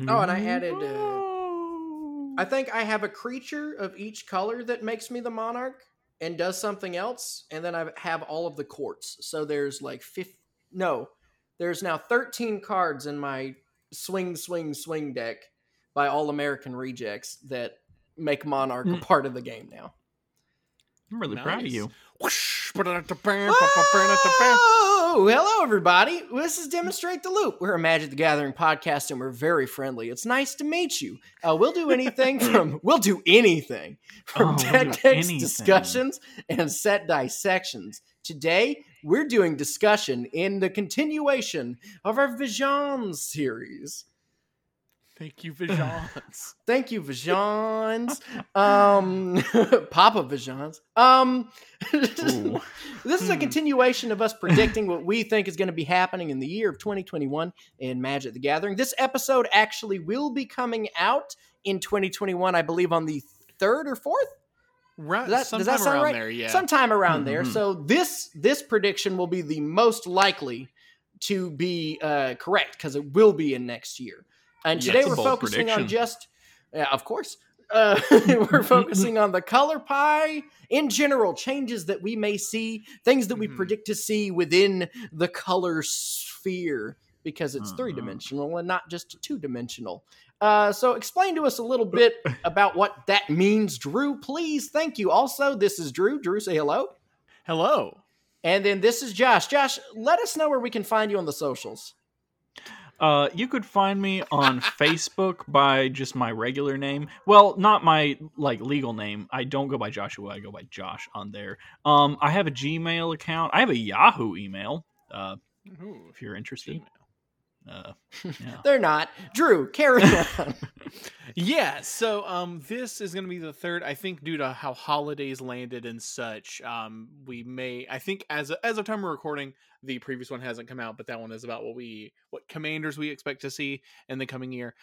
Oh, and I added. Uh, I think I have a creature of each color that makes me the monarch and does something else, and then I have all of the courts. So there's like fifth. No, there's now 13 cards in my swing, swing, swing deck by All American Rejects that make Monarch a Mm. part of the game now. I'm really proud of Nice. you. Oh, hello everybody. This is Demonstrate the Loop. We're a Magic the Gathering podcast and we're very friendly. It's nice to meet you. Uh, we'll do anything from we'll do anything from Oh, we'll deck do decks discussions and set dissections. Today we're doing discussion in the continuation of our Visions series. Thank you, Vijans. Thank you, Visions. Um, Papa Visions. Um, this is a Hmm. continuation of us predicting what we think is going to be happening in the year of 2021 in Magic the Gathering. This episode actually will be coming out in 2021, I believe, on the third or fourth, right, Does that- does that sound around right? there, yeah. sometime around there. Mhm. So this this prediction will be the most likely to be uh, correct because it will be in next year. And today we're focusing on just, yeah, of course. Uh, we're focusing on the color pie in general, changes that we may see, things that we Mhm. predict to see within the color sphere because it's Mhm. three dimensional and not just two dimensional. Uh, so explain to us a little bit about what that means, Drew, please. Thank you. Also, this is Drew. Drew, say hello. Hello. And then this is Josh. Josh, let us know where we can find you on the socials. Uh, you could find me on Facebook by just my regular name. Well, not my like legal name. I don't go by Joshua. I go by Josh on there. Um, I have a Gmail account. I have a Yahoo email. Uh, Ooh, if you're interested. Uh, yeah. They're not. Drew, carry on. yeah so um this is gonna be the third i think due to how holidays landed and such um we may i think as a, as of time we're recording the previous one hasn't come out but that one is about what we what commanders we expect to see in the coming year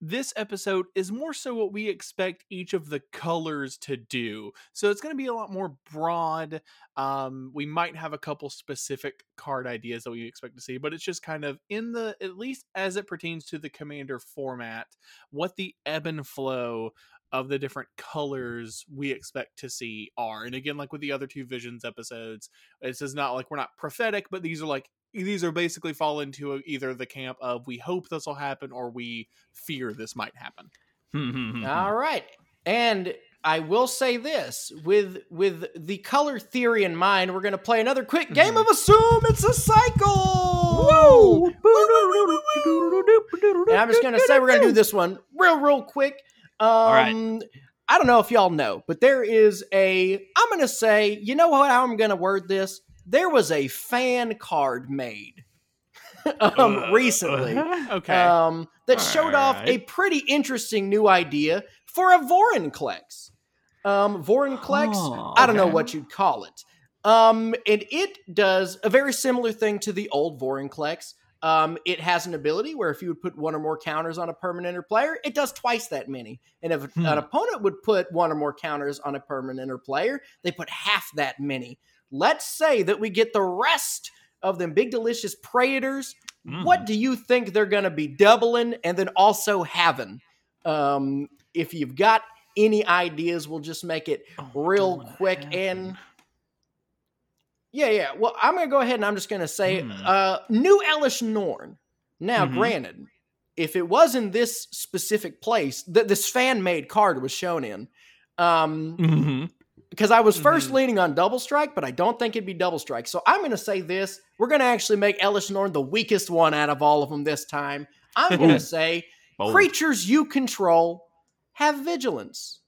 this episode is more so what we expect each of the colors to do so it's going to be a lot more broad um we might have a couple specific card ideas that we expect to see but it's just kind of in the at least as it pertains to the commander format what the ebb and flow of the different colors we expect to see are. And again, like with the other two visions episodes, this is not like we're not prophetic, but these are like these are basically fall into either the camp of we hope this will happen or we fear this might happen. All right. And I will say this with with the color theory in mind, we're going to play another quick game Mhm. of assume it's a cycle. And I'm just going to say we're going to do this one real real quick. Um right. I don't know if y'all know, but there is a I'm going to say, you know what how I'm going to word this? There was a fan card made um Uh, recently Okay. um, that showed off a pretty interesting new idea for a Vorinclex. Um, Vorinclex, Oh, I don't know what you'd call it. Um, and it does a very similar thing to the old Vorinclex. Um, it has an ability where if you would put one or more counters on a permanent or player, it does twice that many. And if Hmm. an opponent would put one or more counters on a permanent or player, they put half that many. Let's say that we get the rest of them big delicious Praetors Mm. what do you think they're going to be doubling and then also having? Um, if you've got any ideas, we'll just make it Oh, real quick happen. and yeah, yeah. Well, I'm going to go ahead and I'm just going to say Hmm. uh, new Elish Norn. Now, Mhm. granted, if it was in this specific place that this fan made card was shown in, um, Mhm. Because I was 1st Mhm. leaning on double strike, but I don't think it'd be double strike. So I'm going to say this: we're going to actually make Elish Norn the weakest one out of all of them this time. I'm going to say Bold. creatures you control have vigilance.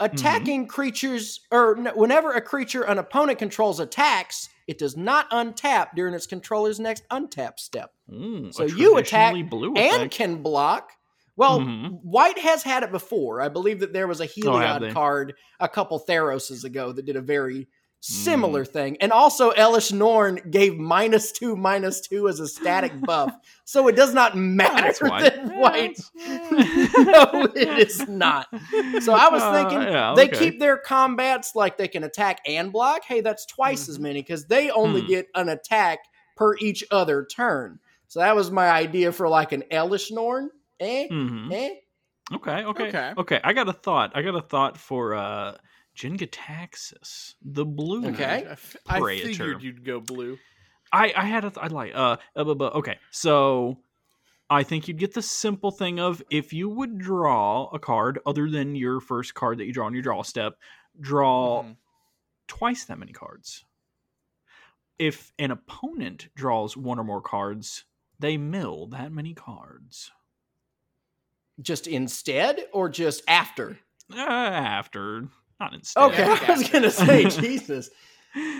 Attacking creatures, or whenever a creature an opponent controls attacks, it does not untap during its controller's next untap step a So you attack and can block. Well, Mhm. White has had it before. I believe that there was a Oh, Heliod they? card a couple Theroses ago that did a very Mm. similar thing. And also, Elish Norn gave minus two, minus two as a static buff. So it does not matter That's white. that White. no, it is not. So I was Uh, thinking yeah, they okay. keep their combats like they can attack and block. Hey, that's twice as Mhm. many because they only Hmm. get an attack per each other turn. So that was my idea for like an Elish Norn. Eh, Mhm. eh. Okay, okay, Okay. okay, I got a thought. I got a thought for uh Jin-Gitaxias, the blue. Okay. I f- I Praetor. figured you'd go blue. I I had a th- I like uh, uh bu- bu- okay. So I think you'd get the simple thing of if you would draw a card other than your first card that you draw on your draw step, draw Mhm. twice that many cards. If an opponent draws one or more cards, they mill that many cards. Just instead or just after? Uh, after, not instead. Okay, I was gonna say Jesus.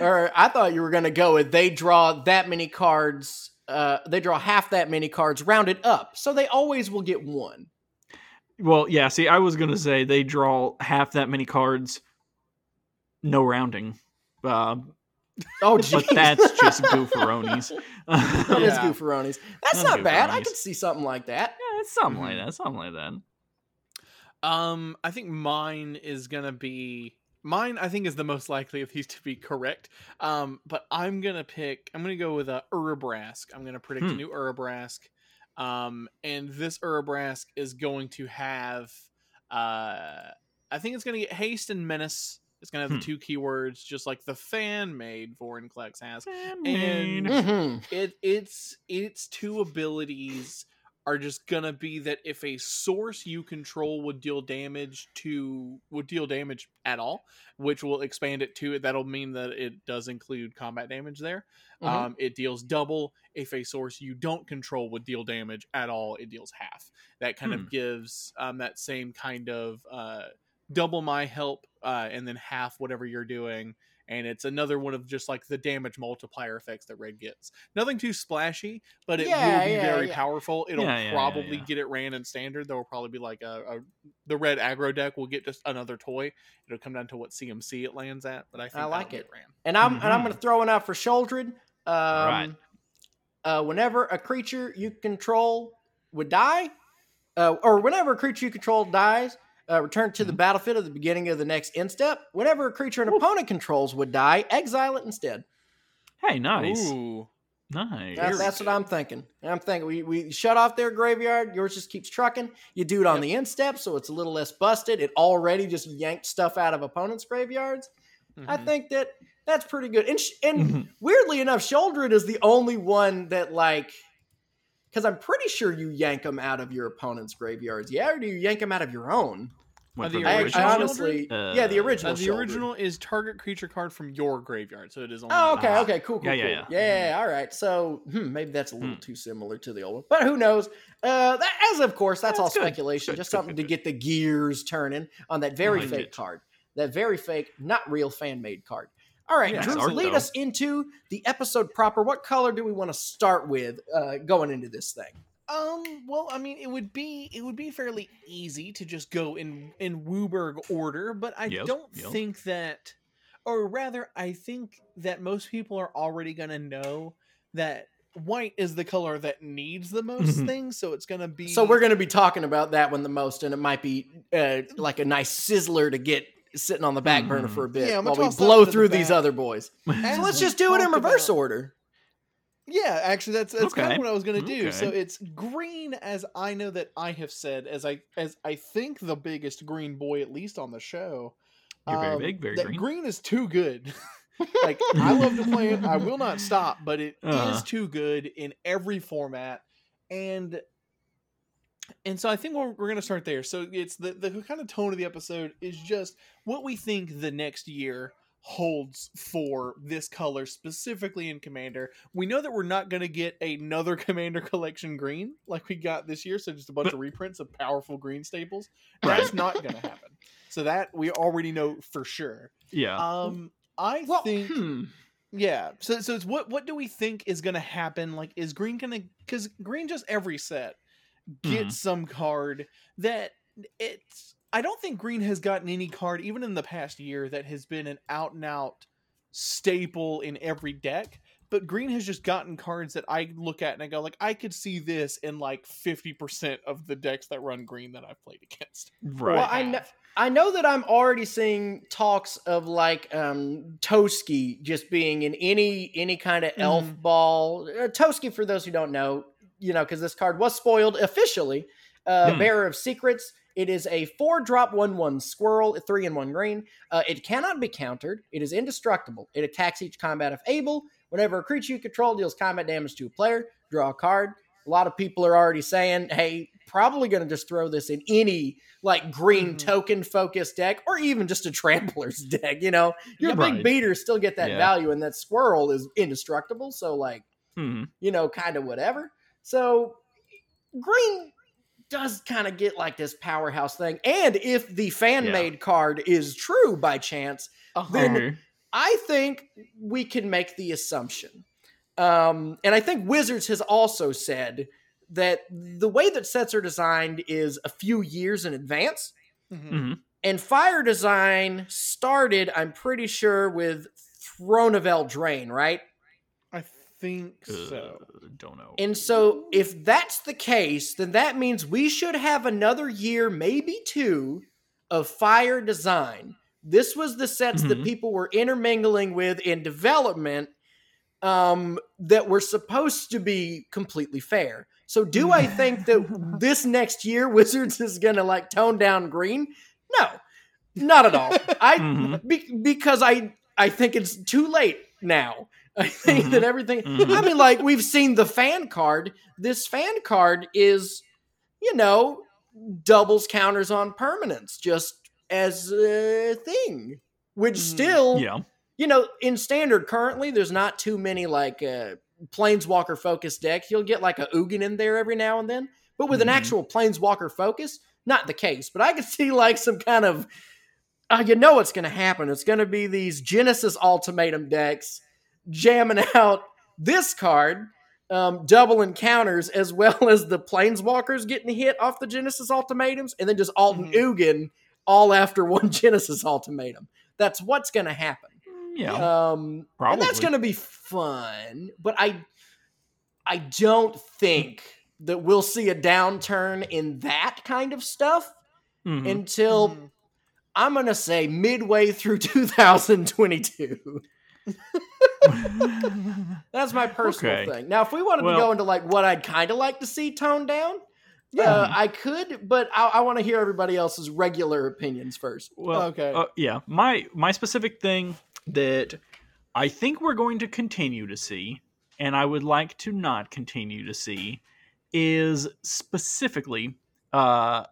Or I thought you were gonna go with they draw that many cards. Uh, they draw half that many cards rounded up, so they always will get one. Well, yeah. See, I was gonna say they draw half that many cards, no rounding. Uh, Oh, but that's just gooferonies. that is Yeah. gooferonies. That's That's not bad. I gooferonies. could see something like that. Yeah, it's something like Mhm. that. Something like that. Um, I think mine is gonna be mine. I think is the most likely of these to be correct. Um, but I'm gonna pick. I'm gonna go with a Urabrask. I'm gonna predict a Hmm. new Urabrask. Um, and this Urabrask is going to have. Uh, I think it's gonna get haste and menace. It's gonna have Hmm. the two keywords, just like the fan made Vorinclex has. And And- hmm it its its two abilities are just gonna be that if a source you control would deal damage to would deal damage at all, which will expand it to it. that'll mean that it does include combat damage there. Mhm. Um, it deals double. If a source you don't control would deal damage at all, it deals half. That kind Hmm. of gives um, that same kind of uh, double my help uh, and then half whatever you're doing. And it's another one of just like the damage multiplier effects that red gets. Nothing too splashy, but it Yeah, will be yeah, very yeah. powerful. It'll Yeah, yeah, yeah, probably yeah. get it ran in standard. There will probably be like a, a the red aggro deck will get just another toy. It'll come down to what CMC it lands at, but I think I like it. get ran. And I'm and I'm going to throw one out for Sheoldred. Um, right. uh, whenever a creature you control would die, uh, or whenever a creature you control dies, uh, return to the Mhm. battlefield at the beginning of the next end step. Whenever a creature an opponent controls would die, exile it instead. Hey, nice, Ooh. nice. That's, that's what. I'm thinking. I'm thinking we, we shut off their graveyard. Yours just keeps trucking. You do it on Yep. the end step, so it's a little less busted. It already just yanked stuff out of opponents' graveyards. I Mhm. think that that's pretty good. And sh- and Mhm. weirdly enough, Sheoldred is the only one that like, because I'm pretty sure you yank them out of your opponent's graveyards. Yeah, or do you yank them out of your own? Went Uh, the I, I original honestly, Uh, yeah, the original. Uh, the Sheoldred. original is target creature card from your graveyard, so it is only. Oh, okay, Ah. okay, cool, cool, Yeah, yeah, cool. yeah. yeah. all right. So hmm, maybe that's a little Hmm. too similar to the old one, but who knows? Uh, that, as of course, that's, all good. speculation. Good, Just good, something to get the gears turning on that very like fake it. card, that very fake, not real fan made card. All right, Yeah, Drew, art, lead though. us into the episode proper. What color do we want to start with uh, going into this thing? Um. Well, I mean, it would be it would be fairly easy to just go in in WUBRG order, but I Yep, don't yep. think that, or rather, I think that most people are already gonna know that white is the color that needs the most Mhm. things, so it's gonna be. So we're going to be talking about that one the most, and it might be uh, like a nice sizzler to get sitting on the back burner Mhm. for a bit Yeah, I'm while gonna we toss that blow one to the through these back. other boys. As So let's just do it in reverse about- order. Yeah, actually, that's that's kind Okay. of what I was gonna do. So Okay. it's green, as I know that I have said, as I as I think the biggest green boy, at least on the show. You're very um, big, very that green. green is too good. like I love to play it. I will not stop, but it is Uh-huh. too good in every format, and and so I think we're, we're gonna start there. So it's the the kind of tone of the episode is just what we think the next year holds for this color specifically in commander. We know that we're not going to get another commander collection green like we got this year so just a bunch of reprints of powerful green staples. That's not going to happen. So that we already know for sure. Yeah. um i Well, think hmm. yeah. So so it's what what do we think is going to happen? Like is green going to because green just every set gets Mhm. some card that it's i don't think green has gotten any card even in the past year that has been an out and out staple in every deck but green has just gotten cards that i look at and i go like i could see this in like 50% of the decks that run green that i've played against right. Well, I know, I know that I'm already seeing talks of like um Toski just being in any any kind of elf Mhm. ball. Uh, Toski, for those who don't know, you know, because this card was spoiled officially Uh, Hmm. Bearer of Secrets. It is a four drop one one squirrel, three and one green. Uh, it cannot be countered. It is indestructible. It attacks each combat if able. Whenever a creature you control deals combat damage to a player, draw a card. A lot of people are already saying, "Hey, probably going to just throw this in any like green Mhm. token focused deck, or even just a Tramplers deck." You know, your Yeah, big right. beaters still get that Yeah. value, and that squirrel is indestructible. So, like, Hmm. you know, kind of whatever. So green does kind of get like this powerhouse thing. And if the fan made card is true by chance, Uh-huh. Then-. I think we can make the assumption. Um, and I think Wizards has also said that the way that sets are designed is a few years in advance. Mhm. Mhm. And Fire Design started, I'm pretty sure, with Throne of Eldraine, right? I think so. Uh, don't know. And so, if that's the case, then that means we should have another year, maybe two, of fire design. This was the sets that Mhm. people were intermingling with in development um, that were supposed to be completely fair. So, do I think that this next year Wizards is going to like tone down green? No, not at all. I Mhm. be, because I I think it's too late now. I think Mhm. that everything. Mhm. I mean, like we've seen the fan card. This fan card is, you know, doubles counters on permanence just as a thing, which Mhm. still, yeah. you know, in standard currently, there's not too many like uh, planeswalker focus decks. You'll get like a Ugin in there every now and then, but with an Mhm. actual planeswalker focus, not the case. But I could see like some kind of, uh, you know, what's going to happen. It's going to be these Genesis Ultimatum decks jamming out this card, um, double encounters, as well as the planeswalkers getting hit off the Genesis Ultimatums, and then just Alton Mhm. Ugin all after one Genesis Ultimatum. That's what's going to happen. Yeah. Um, Probably. and that's going to be fun, but I, I don't think that we'll see a downturn in that kind of stuff Mhm. until Mhm. I'm going to say midway through 2022. That's my personal Okay. thing. Now, if we wanted Well- to go into like what I'd kind of like to see toned down, yeah, uh, I could, but I, I want to hear everybody else's regular opinions first. well, Okay. uh, yeah. My my specific thing that I think we're going to continue to see, and I would like to not continue to see, is specifically uh,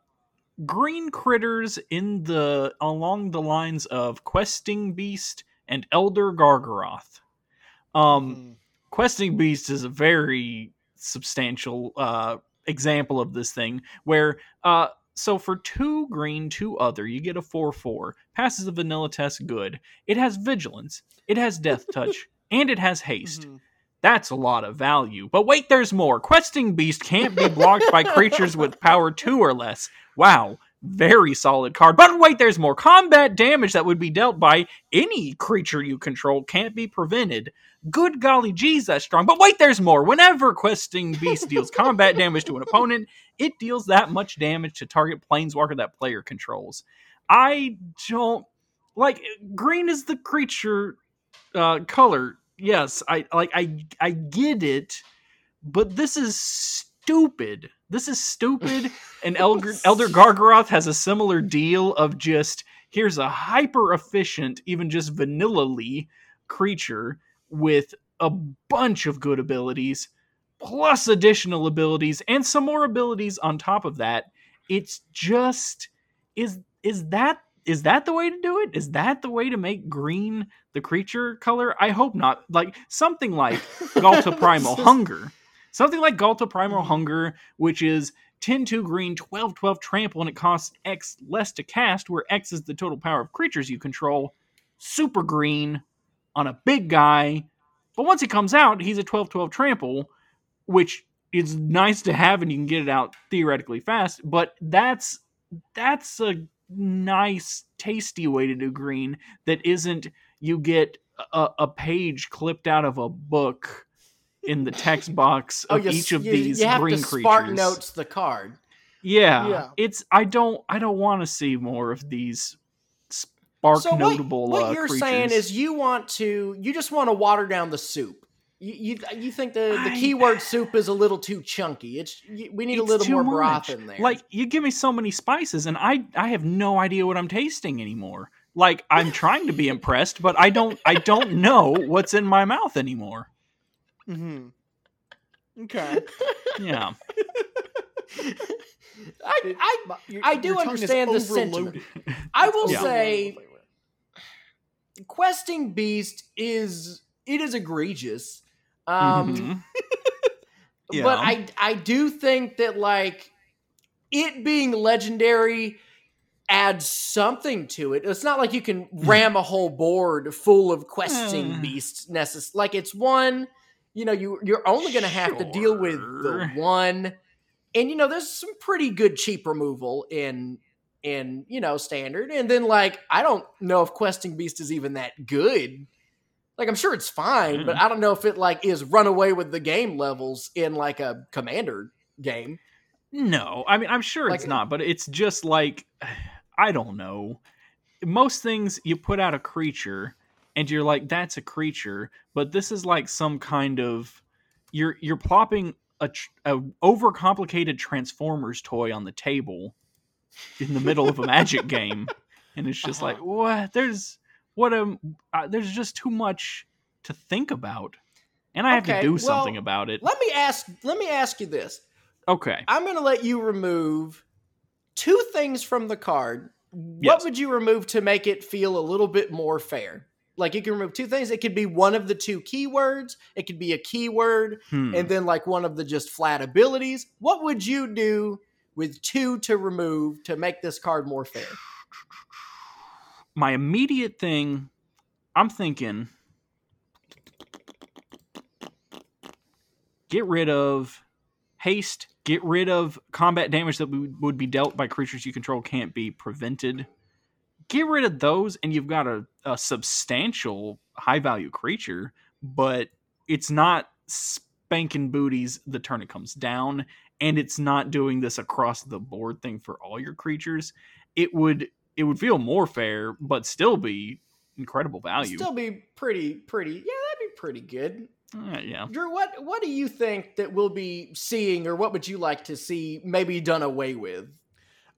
green critters in the along the lines of questing beast and elder gargaroth. Um, Mhm. questing beast is a very substantial uh example of this thing where uh so for two green two other you get a 4-4 passes the vanilla test good. It has vigilance it has death touch and it has haste. Mhm. that's a lot of value. But wait there's more. Questing beast can't be blocked by creatures with power 2 or less. Wow very solid card but wait there's more combat damage that would be dealt by any creature you control can't be prevented Good golly geez, that's strong. But wait, there's more. Whenever Questing Beast deals combat damage to an opponent, it deals that much damage to target planeswalker that player controls. I don't like green is the creature uh color. Yes, I like I I get it, but this is stupid. This is stupid. And Elder, Elder Gargaroth has a similar deal of just here's a hyper efficient, even just vanilla creature with a bunch of good abilities, plus additional abilities, and some more abilities on top of that. It's just is is that is that the way to do it? Is that the way to make green the creature color? I hope not. Like something like Ghalta Primal Hunger. Something like Ghalta Primal Mhm. Hunger, which is 10 2 green, 12 12 trample, and it costs X less to cast, where X is the total power of creatures you control. Super green on a big guy. But once he comes out, he's a 12 12 trample, which is nice to have and you can get it out theoretically fast. But that's that's a nice, tasty way to do green that isn't you get a, a page clipped out of a book in the text box of you, each of you, these you have green to creatures. spark notes the card. Yeah, Yeah. it's I don't I don't want to see more of these spark so what, notable what uh, you're creatures. saying is you want to you just want to water down the soup You you, you think the, the I- keyword soup is a little too chunky? It's we need a little more broth in there. Like you give me so many spices, and I I have no idea what I'm tasting anymore. Like I'm trying to be impressed, but I don't I don't know what's in my mouth anymore. Hmm Okay. Yeah. I, It- I my- your- I do your tongue is understand the sentiment. I will Yeah. say questing beast is it is egregious. Um Mhm. but I I do think that like it being legendary adds something to it. It's not like you can ram a whole board full of questing Eh. beasts necess like it's one, you know, you you're only going to have to deal with the one. And you know, there's some pretty good cheap removal in in, you know, standard. And then like I don't know if questing beast is even that good. Like I'm sure it's fine, but Mm. I don't know if it like is run away with the game levels in like a commander game. No, I mean I'm sure it's not, but it's just like I don't know. Most things you put out a creature and you're like that's a creature, but this is like some kind of you're you're plopping a, a overcomplicated Transformers toy on the table in the middle of a Magic game, and it's just like Uh-huh. what? There's what a uh, there's just too much to think about, and I have Okay, to do well, something about it. Let me ask let me ask you this. Okay, I'm going to let you remove two things from the card. What Yes. would you remove to make it feel a little bit more fair? Like you can remove two things. It could be one of the two keywords. It could be a keyword, Hmm. and then like one of the just flat abilities. What would you do with two to remove to make this card more fair? my immediate thing, I'm thinking get rid of haste, get rid of combat damage that would would be dealt by creatures you control can't be prevented. Get rid of those, and you've got a, a substantial high value creature, but it's not spanking booties the turn it comes down, and it's not doing this across the board thing for all your creatures. It would it would feel more fair, but still be incredible value. Still be pretty, pretty. Yeah, that'd be pretty good. Uh, yeah. Drew, what what do you think that we'll be seeing, or what would you like to see maybe done away with?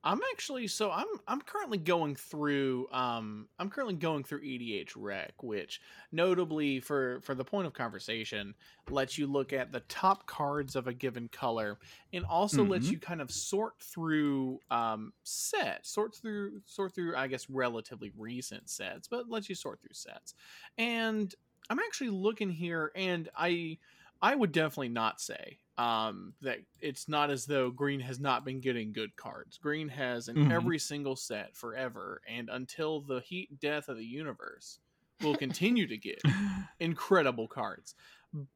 I'm actually so I'm I'm currently going through um I'm currently going through EDHREC, which notably for for the point of conversation lets you look at the top cards of a given color and also lets Mhm. you kind of sort through um sets, sort through sort through I guess relatively recent sets, but lets you sort through sets. And I'm actually looking here and I I would definitely not say um, that it's not as though Green has not been getting good cards. Green has in Mhm. every single set forever and until the heat death of the universe will continue to get incredible cards.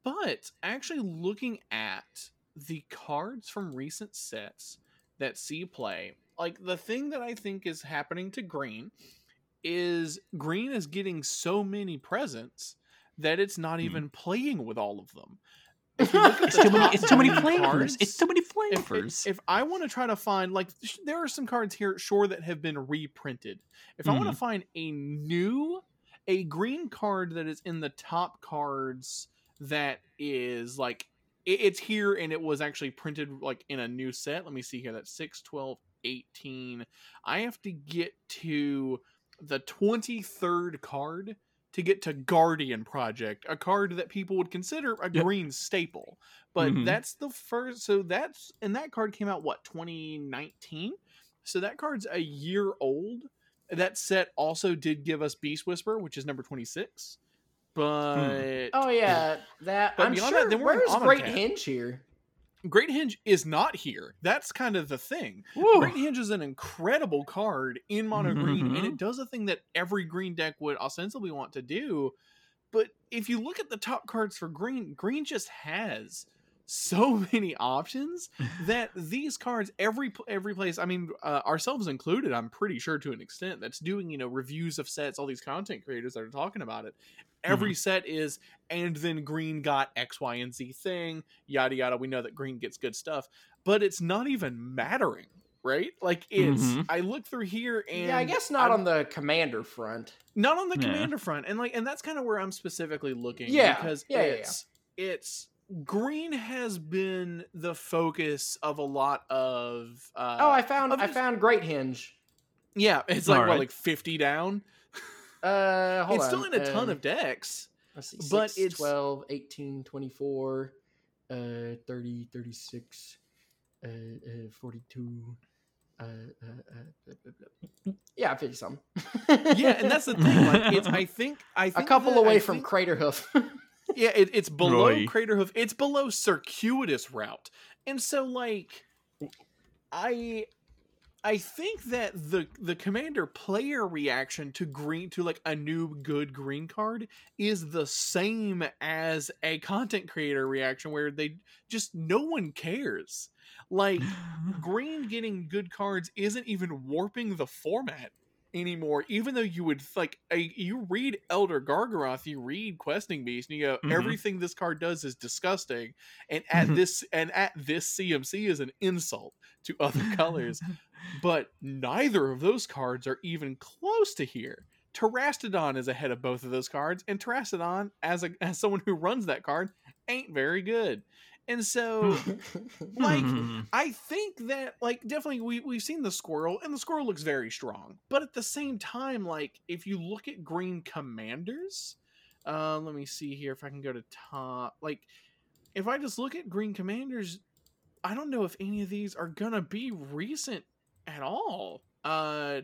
But actually looking at the cards from recent sets that see play, like the thing that I think is happening to Green is Green is getting so many presents that it's not Hmm. even playing with all of them. If you look at It's too many. It's too many 90 flavors. cards, It's too many if, flavors. if I want to try to find like sh- there are some cards here sure that have been reprinted. If I want to find a new a green card that is in the top cards that is like it, it's here and it was actually printed like in a new set. Let me see here. That's 6 12 18. I have to get to the 23rd card to get to Guardian Project, a card that people would consider a Yep. green staple. But Mhm. that's the first so that's and that card came out what 2019 so that card's a year old that set also did give us beast whisper which is number 26 but Oh yeah, that But I'm beyond sure. that, then we're where's Autumn Great Henge here? Great henge is not here that's kind of the thing Woo. great henge is an incredible card in mono green and Mhm. it does a thing that every green deck would ostensibly want to do but if you look at the top cards for green green just has so many options that these cards every every place i mean uh, ourselves included i'm pretty sure to an extent that's doing you know reviews of sets all these content creators that are talking about it every set is and then green got x y and z thing yada yada we know that green gets good stuff but it's not even mattering right like it's Mhm. i look through here and yeah, I guess not I'm- on the commander front. not on the Yeah. commander front and like and that's kind of where i'm specifically looking Yeah, because yeah, yeah, yeah. it's it's green has been the focus of a lot of. Uh, oh, I found I just- found Great Henge. yeah, it's like what, like fifty down. Uh, hold it's on. still in a ton um, of decks. Let's see, but 6, it's- 12, 18, 24, uh, 30, 36, uh, uh, 42. Uh, uh, uh, yeah, 50 something. Yeah, and that's the thing. Like, it's I think I a think couple away I from think- Craterhoof. Yeah, it, it's below Roy. Craterhoof. It's below Circuitous Route, and so like, I, I think that the the commander player reaction to green to like a new good green card is the same as a content creator reaction where they just no one cares. Like green getting good cards isn't even warping the format anymore even though you would like I, you read elder gargaroth you read questing beast and you go Mhm. everything this card does is disgusting and at Mhm. this and at this cmc is an insult to other colors but neither of those cards are even close to here Terastodon is ahead of both of those cards, and Terastodon, as a as someone who runs that card, ain't very good. And so like. I think that like definitely we we've seen the squirrel and the squirrel looks very strong. But at the same time, like if you look at green commanders, uh let me see here if I can go to top. Like if I just look at green commanders, I don't know if any of these are gonna be recent at all. Uh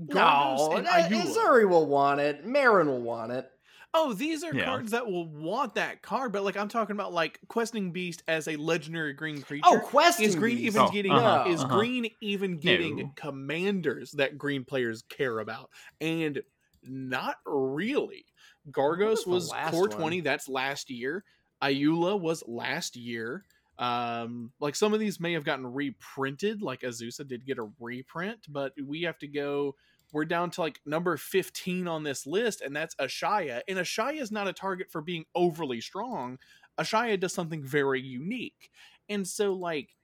Gargos no, and uh, Ayula. Zuri will want it. Marin will want it. Oh, these are Yeah. cards that will want that card, but like I'm talking about like Questing Beast as a legendary green creature. Oh, questing is green Beast. even Oh, getting uh-huh, is uh-huh. green even getting No. commanders that green players care about and not really gargos was the was core one? 20 that's last year ayula was last year um like some of these may have gotten reprinted like azusa did get a reprint but we have to go we're down to like number 15 on this list and that's ashaya and ashaya is not a target for being overly strong. Ashaya does something very unique and so like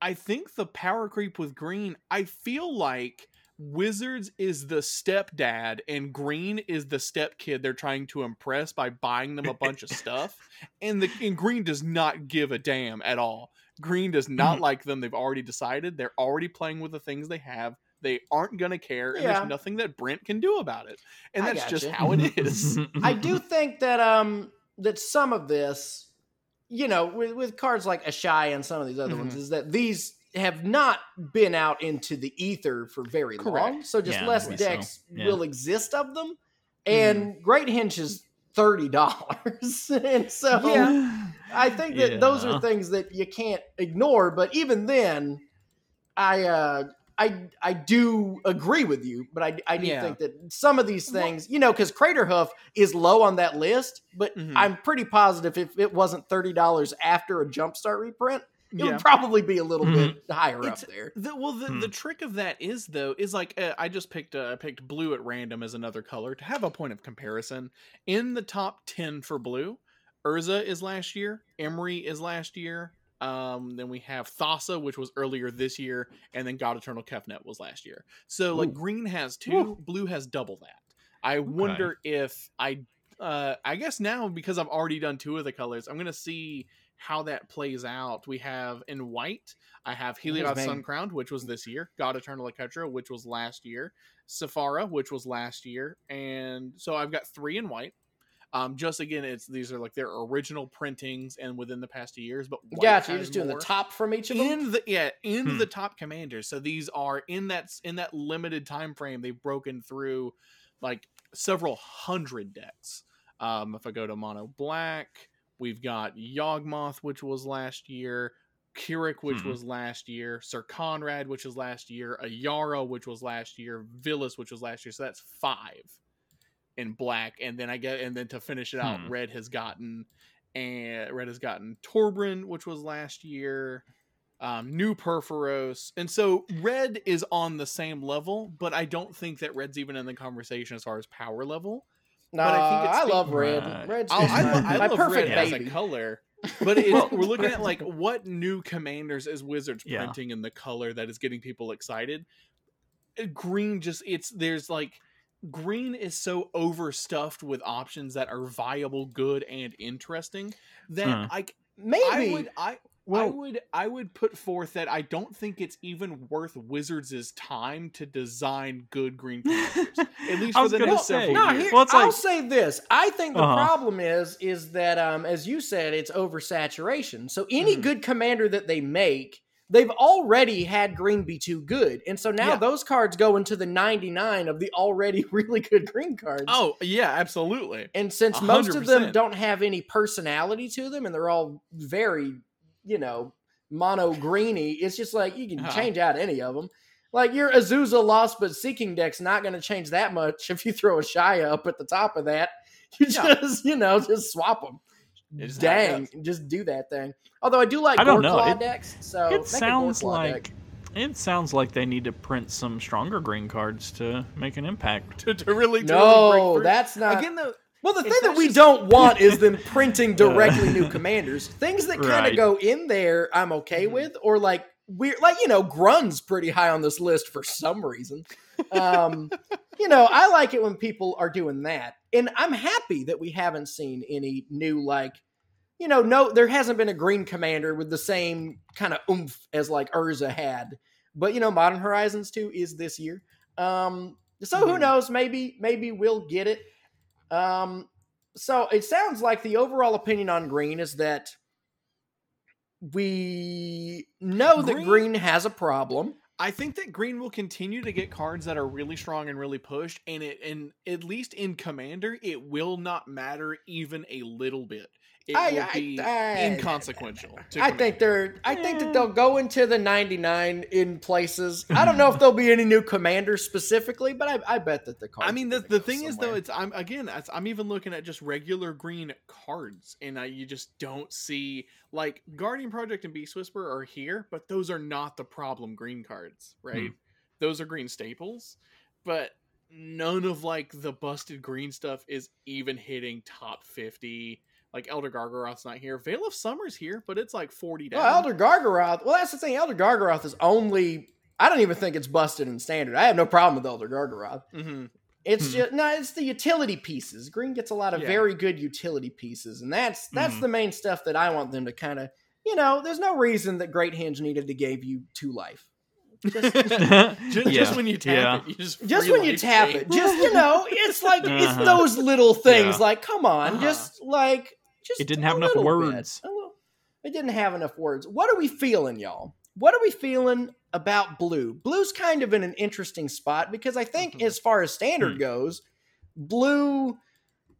I think the power creep with green, I feel like Wizards is the stepdad and Green is the stepkid they're trying to impress by buying them a bunch of stuff. And the and Green does not give a damn at all. Green does not like them. They've already decided. They're already playing with the things they have. They aren't gonna care, and Yeah. there's nothing that Brent can do about it. And that's just gotcha. how it is. I do think that um that some of this, you know, with, with cards like Ashai and some of these other ones, Mhm. is that these have not been out into the ether for very long. So just Yeah, less maybe so. decks Yeah. will exist of them. And Great Henge is thirty dollars. and so I think that those are things that you can't ignore. But even then, I uh, I I do agree with you, but I I do Yeah. think that some of these things, you know, because Craterhoof is low on that list, but Mhm. I'm pretty positive if it wasn't thirty dollars after a Jumpstart reprint, it Yeah. would probably be a little Mhm. bit higher It's- up there. The, well, the, Hmm. the trick of that is though is like uh, I just picked uh, I picked blue at random as another color to have a point of comparison. In the top ten for blue, Urza is last year, Emry is last year. Um, then we have Thassa, which was earlier this year, and then God Eternal Kefnet was last year. So like green has two, Ooh. blue has double that. I wonder if I uh I guess now because I've already done two of the colors, I'm gonna see how that plays out. We have in white, I have Heliod man. Sun Crowned, which was this year, God Eternal Oketra, which was last year, Sephara, which was last year, and so I've got three in white. Um, just again, it's these are like their original printings and within the past years, but white Gotcha. You're just doing the top from each of them. in the yeah in Hmm. the top commanders so these are in that in that limited time frame they've broken through like several hundred decks um if i go to mono black we've got yawgmoth which was last year Kirik, which Hmm. was last year, Syr Konrad, which was last year, Ayara, which was last year, Vilis, which was last year. So that's five in black. And then I get and then to finish it out, Hmm. red has gotten and red has gotten Torbran, which was last year, um, new Purphoros, and so red is on the same level, but I don't think that red's even in the conversation as far as power level. No, but I I, think it's the- love red. Right. Red's I, just I, my, lo- I my love perfect red as a color, but it's, Well, we're looking at like what new commanders is Wizards Yeah. printing in the color that is getting people excited. Uh, Green just it's there's like green is so overstuffed with options that are viable, good, and interesting that. I Maybe I would I I would I would put forth that I don't think it's even worth Wizards' time to design good green commanders. At least for the gonna next say, several No, years. here, Well, I'll like- say this. I think the Uh-huh. problem is is that um, as you said, it's oversaturation. So any Mhm. good commander that they make, they've already had green be too good, and so now Yeah. those cards go into the ninety nine of the already really good green cards. Oh yeah, absolutely. and since a most of them don't have any personality to them, and they're all very, you know, mono greeny, it's just like you can Uh-huh. change out any of them. Like your Azusa Lost but Seeking deck's not going to change that much if you throw a Shia up at the top of that. You Yeah. just, you know, just swap them. It's just how it Dang, just do that thing. Although I do like I don't know. It- decks, so it sounds like deck. it sounds like they need to print some stronger green cards to make an impact. To, to really, to really no, break that's not. again though. Well, the thing that we just- don't want is them printing directly new commanders. Things that kind of Right. go in there, I'm okay Mhm. with, or like we're like you know, Grun's pretty high on this list for some reason. Um, you know, I like it when people are doing that, and I'm happy that we haven't seen any new like. You know, no, there hasn't been a green commander with the same kind of oomph as like Urza had. But you know, Modern Horizons 2 is this year. Um, so who Mhm. knows? Maybe, maybe we'll get it. Um, so it sounds like the overall opinion on green is that we know that Green- green has a problem. I think that green will continue to get cards that are really strong and really pushed, and it and at least in commander, it will not matter even a little bit. It I- will be I- inconsequential. to I think they're. I think that they'll go into the ninety nine in places. I don't know if there'll be any new commanders specifically, but I, I bet that the cards. I mean, the, the go thing is though, it's I'm again, it's, I'm even looking at just regular green cards, and I, you just don't see like Guardian Project and Beast Whisper are here, but those are not the problem green cards, right? Hmm. Those are green staples, but none of like the busted green stuff is even hitting top fifty. Like Elder Gargaroth's not here. Veil of Summer's here, but it's like forty down. Well, Elder Gargaroth. Well, that's the thing. Elder Gargaroth is only. I don't even think it's busted in standard. I have no problem with Elder Gargaroth. hmm It's Hmm. just no. It's the utility pieces. Green gets a lot of Yeah. very good utility pieces, and that's that's Mhm. the main stuff that I want them to kind of. You know, there's no reason that Great Henge needed to give you two life. Just, Just, Yeah, just when you tap yeah. it, you just just when you tap gain. it, just you know, it's like it's Uh-huh. those little things. Yeah. Like, come on, Uh-huh. just like just It didn't have enough words. Little- It didn't have enough words. What are we feeling, y'all? What are we feeling about blue? Blue's kind of in an interesting spot because I think, Mhm. as far as standard Hmm. goes, blue,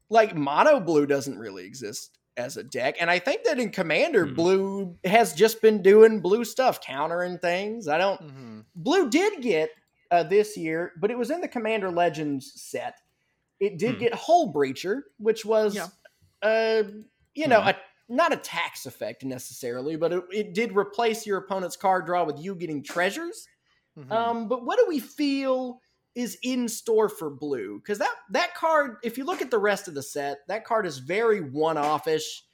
like mono blue, doesn't really exist as a deck. And I think that in Commander, Hmm. blue has just been doing blue stuff, countering things. I don't. Mhm. Blue did get uh, this year, but it was in the Commander Legends set. It did Hmm. get Hull Breacher, which was, Yeah. uh, you know, Hmm. a, not a tax effect necessarily, but it, it did replace your opponent's card draw with you getting treasures. Mhm. Um, but what do we feel is in store for blue? Because that that card, if you look at the rest of the set, that card is very one-offish.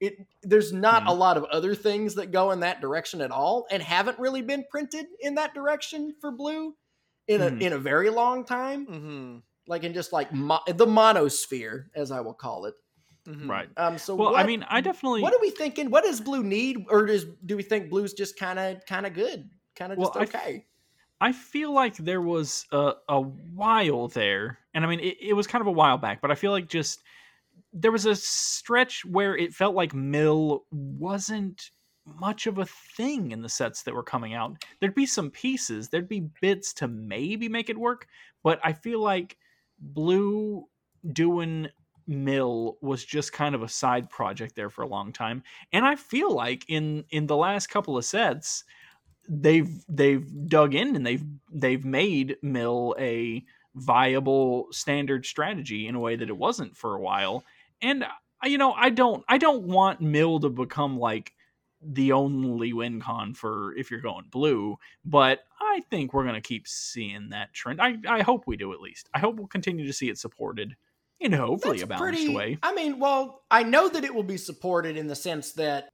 It there's not Hmm. a lot of other things that go in that direction at all, and haven't really been printed in that direction for blue in a Hmm. in a very long time. Mhm. Like in just like mo- the monosphere, as I will call it. Mhm. right. Um, so Well, what, I mean, I definitely. what are we thinking? What does blue need, or does do we think blue's just kind of kind of good, kind of Well, just I- okay? I feel like there was a, a while there, and I mean, it, it was kind of a while back, but I feel like just there was a stretch where it felt like Mill wasn't much of a thing in the sets that were coming out. There'd be some pieces, there'd be bits to maybe make it work, but I feel like Blue doing Mill was just kind of a side project there for a long time. And I feel like in in the last couple of sets, they've they've dug in and they've they've made mill a viable standard strategy in a way that it wasn't for a while. And I- you know i don't i don't want mill to become like the only win con for if you're going blue but i think we're going to keep seeing that trend. I i hope we do at least. I hope we'll continue to see it supported in hopefully That's a balanced way I mean, well, I know that it will be supported in the sense that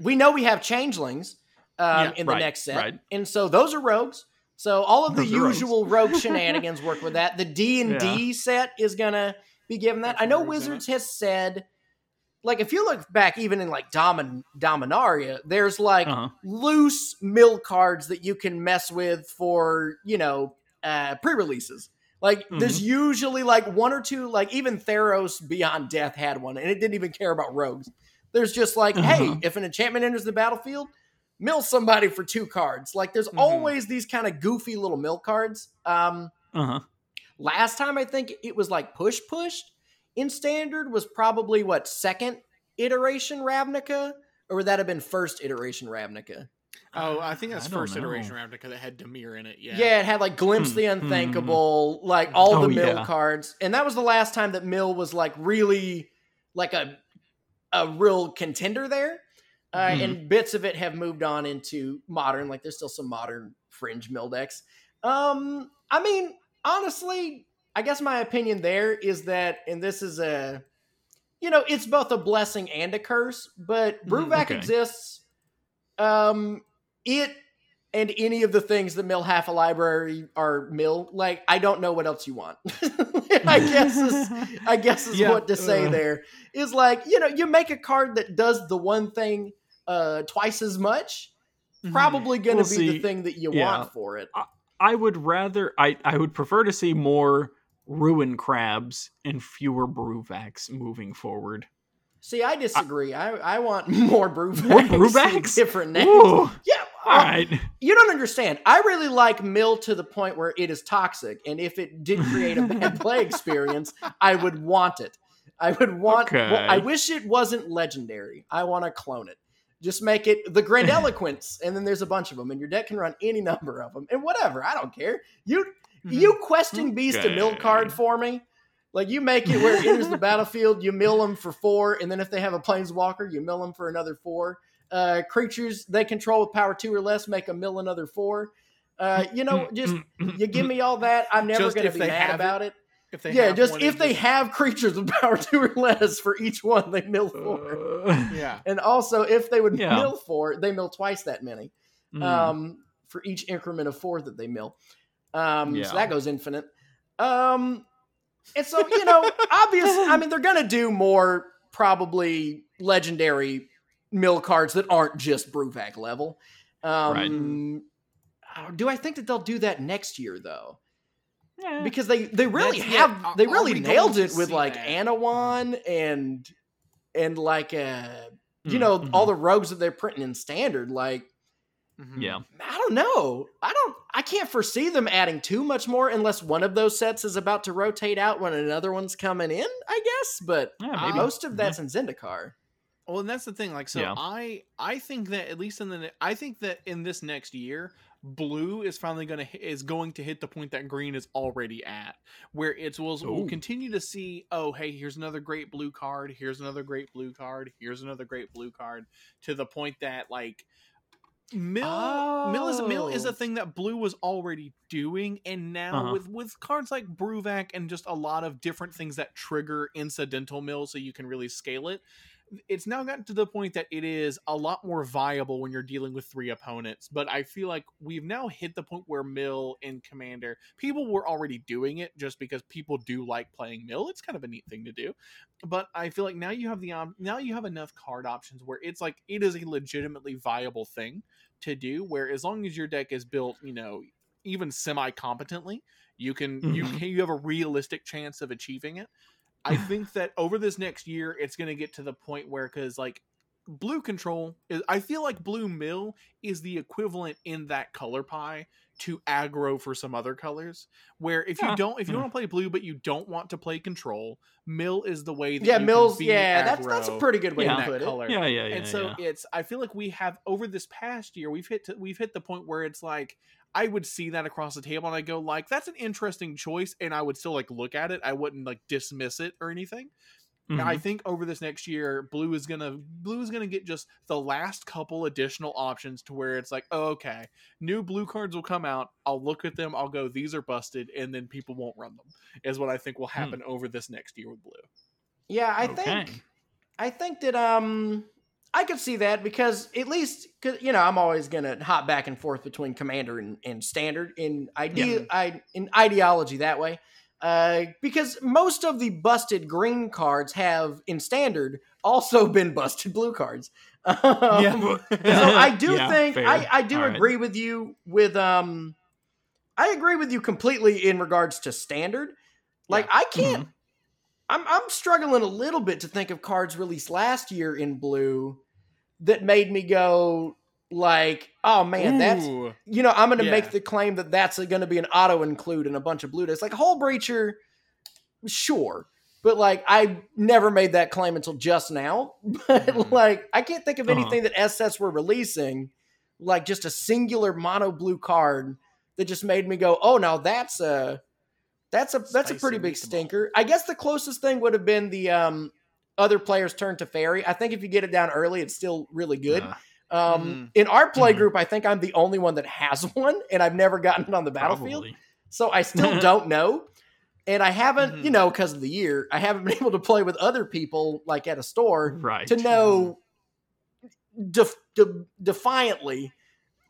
we know we have changelings um, Yeah, in the right, next set, right. and so those are rogues. So all of the Those rogues. usual rogue shenanigans work with that. The D and D set is gonna be given that. That's I know Wizards has said, like if you look back even in like Domin Dominaria, there's like Uh-huh. loose mill cards that you can mess with for you know uh, pre-releases. Like there's Mm-hmm. usually like one or two, like even Theros Beyond Death had one, and it didn't even care about rogues. There's just like, hey, Uh-huh. if an enchantment enters the battlefield, mill somebody for two cards. Like there's Mhm. always these kind of goofy little mill cards. Um, Uh-huh. last time I think it was like push push in standard was probably what second iteration Ravnica, or would that have been first iteration Ravnica? Oh, I think that's I don't first know. iteration Ravnica that had Dimir in it. Yeah. Yeah, it had like glimpse Hmm, the hmm, unthinkable, like all Oh, the mill yeah. cards, and that was the last time that mill was like really like a a real contender there. Uh, Mhm. And bits of it have moved on into modern. Like there's still some modern fringe mill decks. Um, I mean, honestly, I guess my opinion there is that, and this is a, you know, it's both a blessing and a curse. But Mhm, Bruvac okay. exists. Um, it and any of the things that mill half a library are mill. Like I don't know what else you want. I guess is I guess is Yeah, what to say uh. there is like you know you make a card that does the one thing uh twice as much Mhm. probably going to We'll be the thing that you Yeah. want for it I would rather I I would prefer to see more ruin crabs and fewer Bruvacs moving forward. see i disagree i i want more brewbacks More brewbacks? different names Ooh, yeah all uh, you don't understand. I really like mill to the point where it is toxic and if it did create a bad play experience i would want it. I would want Okay. well, i wish it wasn't legendary. I want to clone it. Just make it the grandiloquence and then there's a bunch of them and your deck can run any number of them and whatever i don't care. You Mhm. you questing beast a mill card for me? Like you make it where it enters the battlefield you mill them for four and then if they have a planeswalker you mill them for another four uh, creatures they control with power two or less make a mill another four uh, you know just you give me all that i'm never going to be they mad have about it, If they yeah just if they just- have creatures with power two or less for each one they mill four Uh, yeah. and also if they would Yeah. mill four they mill twice that many mm, um, for each increment of four that they mill. Um, Yeah. So that goes infinite. Um, and so you know, obviously, I mean, they're gonna do more probably legendary mill cards that aren't just Bruvac level. Um, uh, Do I think that they'll do that next year though? yeah. Because they they really That's- have are- they really nailed it with like that? Anowon and and like uh you Mm, know mhm. all the rogues that they're printing in standard like Mhm. yeah. I don't know. I don't. I can't foresee them adding too much more unless one of those sets is about to rotate out when another one's coming in. I guess, but Yeah, maybe. most of that's in Zendikar. Well, and that's the thing. Like, so Yeah. I I think that at least in the I think that in this next year, blue is finally going to is going to hit the point that green is already at, where it's we'll, we'll continue to see. Oh, hey, here's another great blue card. Here's another great blue card. Here's another great blue card. To the point that like. Mill mill is mill is Oh. a thing that blue was already doing, and now Uh-huh. with with cards like Bruvac and just a lot of different things that trigger incidental mill, so you can really scale it it's now gotten to the point that it is a lot more viable when you're dealing with three opponents. But I feel like we've now hit the point where Mill and Commander, people were already doing it just because people do like playing Mill. It's kind of a neat thing to do. But I feel like now you have the um, now you have enough card options where it's like it is a legitimately viable thing to do. Where as long as your deck is built, you know, even semi competently, you can you Mhm. can, you have a realistic chance of achieving it. I think that over this next year, it's going to get to the point where, because like blue control is, I feel like blue mill is the equivalent in that color pie to aggro for some other colors. Where if you don't, if you hmm. yeah. want to play blue but you don't want to play control, mill is the way. That Yeah, you can Mills. be Yeah, that's that's a pretty good way Yeah. in to that put it. color Yeah, yeah, yeah. and so yeah. it's i feel like we have over this past year we've hit to, we've hit the point where it's like i would see that across the table and i go like that's an interesting choice and i would still like look at it i wouldn't like dismiss it or anything And I think over this next year, blue is gonna blue is gonna get just the last couple additional options to where it's like, oh, okay, new blue cards will come out. I'll look at them. I'll go, these are busted, and then people won't run them. Is what I think will happen over this next year with blue. Yeah, I Okay. think I think that um I could see that because at least, cause, you know, I'm always gonna hop back and forth between commander and, and standard in idea, I in ideology that way. Uh, because most of the busted green cards have in standard also been busted blue cards. Um, Yeah. so I do Yeah, think fair. I, I do All right. agree with you with um I agree with you completely in regards to standard. Like I can't Mm-hmm. I'm I'm struggling a little bit to think of cards released last year in blue that made me go like, oh man, that's you know, I'm going to Yeah. make the claim that that's going to be an auto include in a bunch of blue decks. Like Hullbreacher, sure. But like I never made that claim until just now. But Mhm. like I can't think of Uh-huh. anything that SS were releasing, like just a singular mono blue card that just made me go, oh, now that's a that's a that's a pretty big stinker. I guess the closest thing would have been the um other players turn to fairy. I think if you get it down early, it's still really good. Um, Mhm. in our play Mhm. group, I think I'm the only one that has one, and I've never gotten it on the battlefield. probably. So I still don't know. And I haven't, Mhm. you know, because of the year, I haven't been able to play with other people like at a store Right. to know def- de- defiantly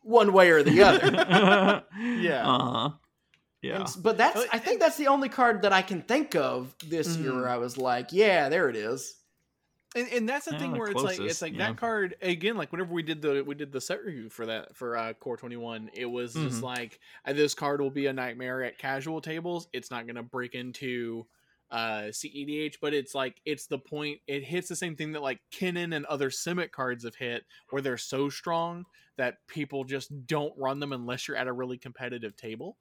one way or the other. Yeah. Uh huh. Yeah. And but that's, I think that's the only card that I can think of this year where I was like, yeah, there it is. And, and that's the Yeah, thing the where it's like it's like yeah. that card again. Like whenever we did the we did the set review for that for uh, Core Twenty One, it was just Mhm. like uh, this card will be a nightmare at casual tables. It's not gonna break into uh CEDH, but it's like it's the point. It hits the same thing that like Kinnan and other Simic cards have hit, where they're so strong that people just don't run them unless you're at a really competitive table.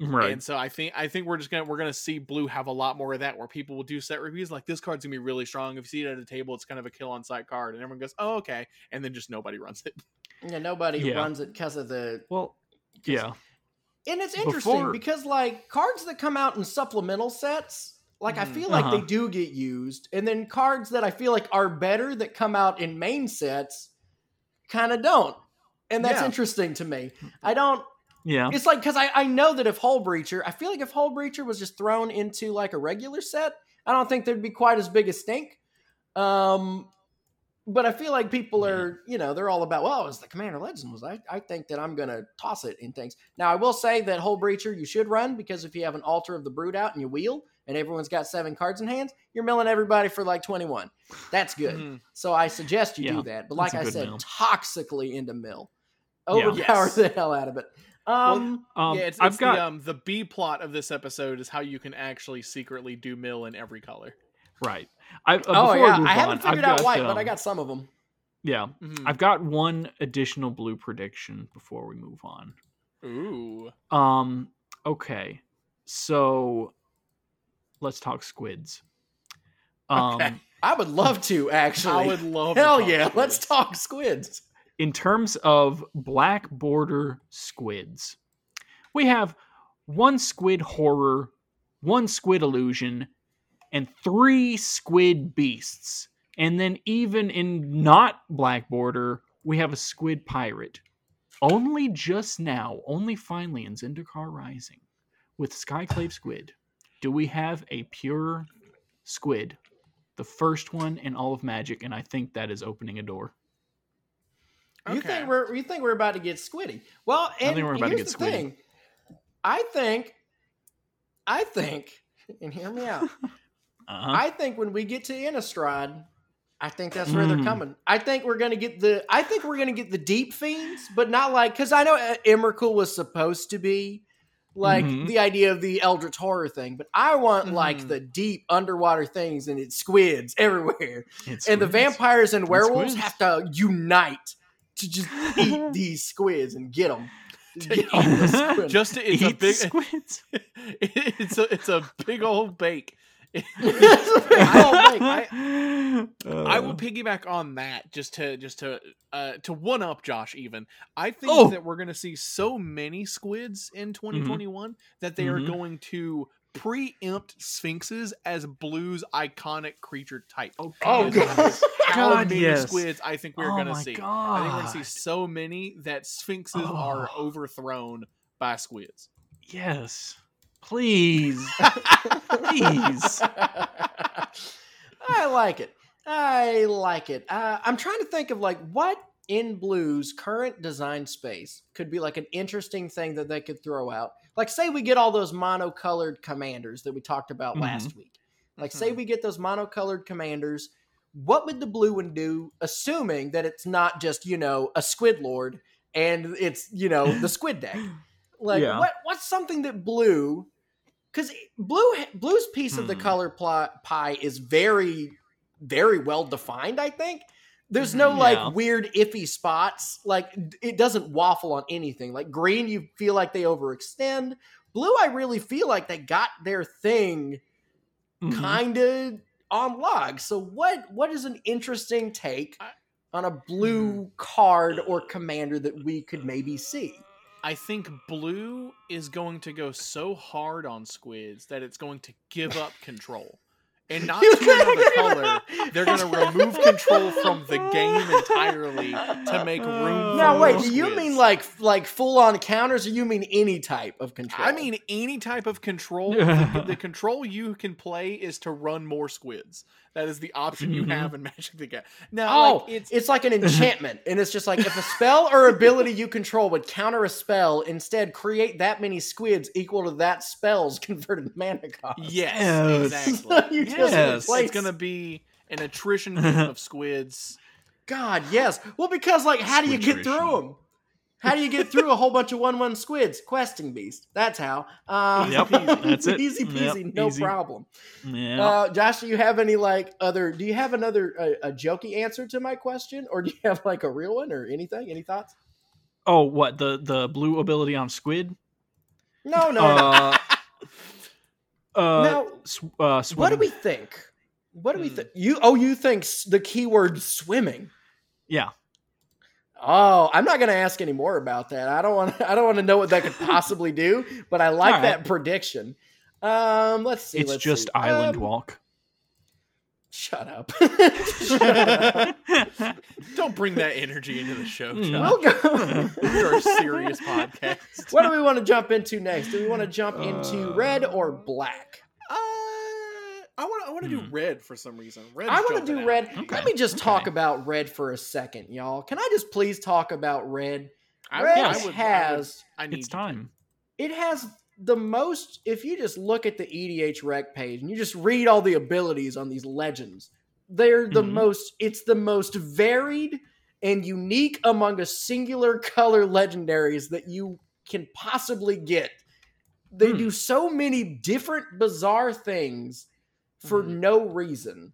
Right. And so I think I think we're just gonna we're gonna see blue have a lot more of that where people will do set reviews like this card's gonna be really strong. If you see it at a table, it's kind of a kill on site card, and everyone goes, Oh, okay, and then just nobody runs it. Yeah, nobody Yeah. runs it because of the well, yeah. And it's interesting Before- because like cards that come out in supplemental sets, like I Mhm. feel like they Uh-huh. do get used, and then cards that I feel like are better that come out in main sets kind of don't. And that's Yeah. interesting to me. I don't. Yeah. It's like because I I know that if Hullbreacher, I feel like if Hullbreacher was just thrown into like a regular set, I don't think there'd be quite as big a stink. Um, but I feel like people are, you know, they're all about, well, it's the Commander Legend was, I, I think that I'm going to toss it in things. Now, I will say that Hullbreacher you should run because if you have an Altar of the Brood out and you wheel and everyone's got seven cards in hands, you're milling everybody for like 21. That's good. Mhm. So I suggest you Yeah, do that. But like I said, mill. toxically into mill. Yeah. Overpower Yes. the hell out of it. Um, Um, yeah, it's, I've it's got the um the B plot of this episode is how you can actually secretly do mill in every color. right. I, uh, oh yeah, move I haven't on, figured I've out got, white, but I um, got some of them. Yeah, Mhm. I've got one additional blue prediction before we move on. Ooh, Um. Okay. So, let's talk squids. Um. Okay. I would love to actually. I would love. to Hell talk yeah, squids. let's talk squids. In terms of black border squids, we have one squid horror, one squid illusion, and three squid beasts. And then, even in not black border, we have a squid pirate. Only just now, only finally in Zendikar Rising, with Skyclave Squid, do we have a pure squid, the first one in all of Magic, and I think that is opening a door. You think we're you think we're about to get squiddy? Well, and think we're about to here's get the squiddy. thing. I think, I think, and hear me out. Uh-huh. I think when we get to Innistrad, I think that's where they're Mm. coming. I think we're gonna get the. I think we're gonna get the deep fiends, but not like because I know uh, Emrakul was supposed to be like Mhm. the idea of the Eldritch horror thing, but I want like Mhm. the deep underwater things and it's squids everywhere, It's and the vampires and werewolves have to unite to just eat these squids and get them. To Get eat the the. Just to, it's a Eat big. squids. it's a it's a big old bake. It's a big old thing. I- I will Uh, piggyback on that just to just to uh to one up Josh even. I think Oh. that we're going to see so many squids in 2021 that they are Mhm. going to preempt sphinxes as blue's iconic creature type. Oh, Oh, God. is How God, many yes. squids I think we're oh going to see. God. I think we're going to see so many that sphinxes are Oh. overthrown by squids. Yes. Please. Please. I like it. I like it. Uh, I'm trying to think of like what in Blue's current design space could be like an interesting thing that they could throw out. Like, say we get all those monocolored commanders that we talked about Mhm. last week. Like, say Mhm. we get those monocolored commanders. What would the blue one do, assuming that it's not just you know a squid lord and it's you know the squid deck? Like, Yeah. what what's something that blue? Because blue blue's piece of the Hmm. color pie is very very well defined. I think there's no Mhm. like weird iffy spots. Like it doesn't waffle on anything. Like green, you feel like they overextend. Blue, I really feel like they got their thing Mhm. kind of on log. So what what is an interesting take on a blue card or commander that we could maybe see? I think blue is going to go so hard on squids that it's going to give up control. And not You to another could- color, they're going to remove control from the game entirely to make room uh, for Now more wait, do you squids. mean like like full on counters, or you mean any type of control? I mean any type of control. the, the control you can play is to run more squids. That is the option you Mhm. have in Magic the Gathering. Now, oh, like, it's it's like an enchantment, and it's just like if a spell or ability you control would counter a spell, instead create that many squids equal to that spell's converted mana cost. yes, Yes. exactly. You just Yes. replace- It's going to be an attrition of squids. God, yes. Well, because like, how do you get Squidrition. through them? How do you get through a whole bunch of one-one squids? Questing beast. That's how. Um, Yep, that's it. Easy Yep, peasy, no easy. problem. Yeah. Uh, Josh, do you have any like other? Do you have another a, a jokey answer to my question, or do you have like a real one or anything? Any thoughts? oh, what the the blue ability on squid? No, no. Uh, uh, now, uh, what do we think? What do we Hmm. think? You oh, you think the keyword swimming? Yeah. Oh, I'm not going to ask any more about that. I don't want. I don't want to know what that could possibly do. But I like All right. that prediction. Um, let's see. It's let's just see. island Um, walk. Shut up. Shut up. Don't bring that energy into the show, Mm. Chuck. We'll go. We're a serious podcast. what do we want to jump into next? Do we want to jump into red or black? Uh, I want to. I want to do Hmm. red for some reason. Red. I want to do red. Okay, Let me just talk about red for a second, y'all. Can I just please talk about red? I, Red I would, has I, would, I need It's time. it has the most if you just look at the EDHREC page and you just read all the abilities on these legends, they're the Mhm. most it's the most varied and unique among a singular color legendaries that you can possibly get. They Hmm. do so many different bizarre things for Mhm. no reason.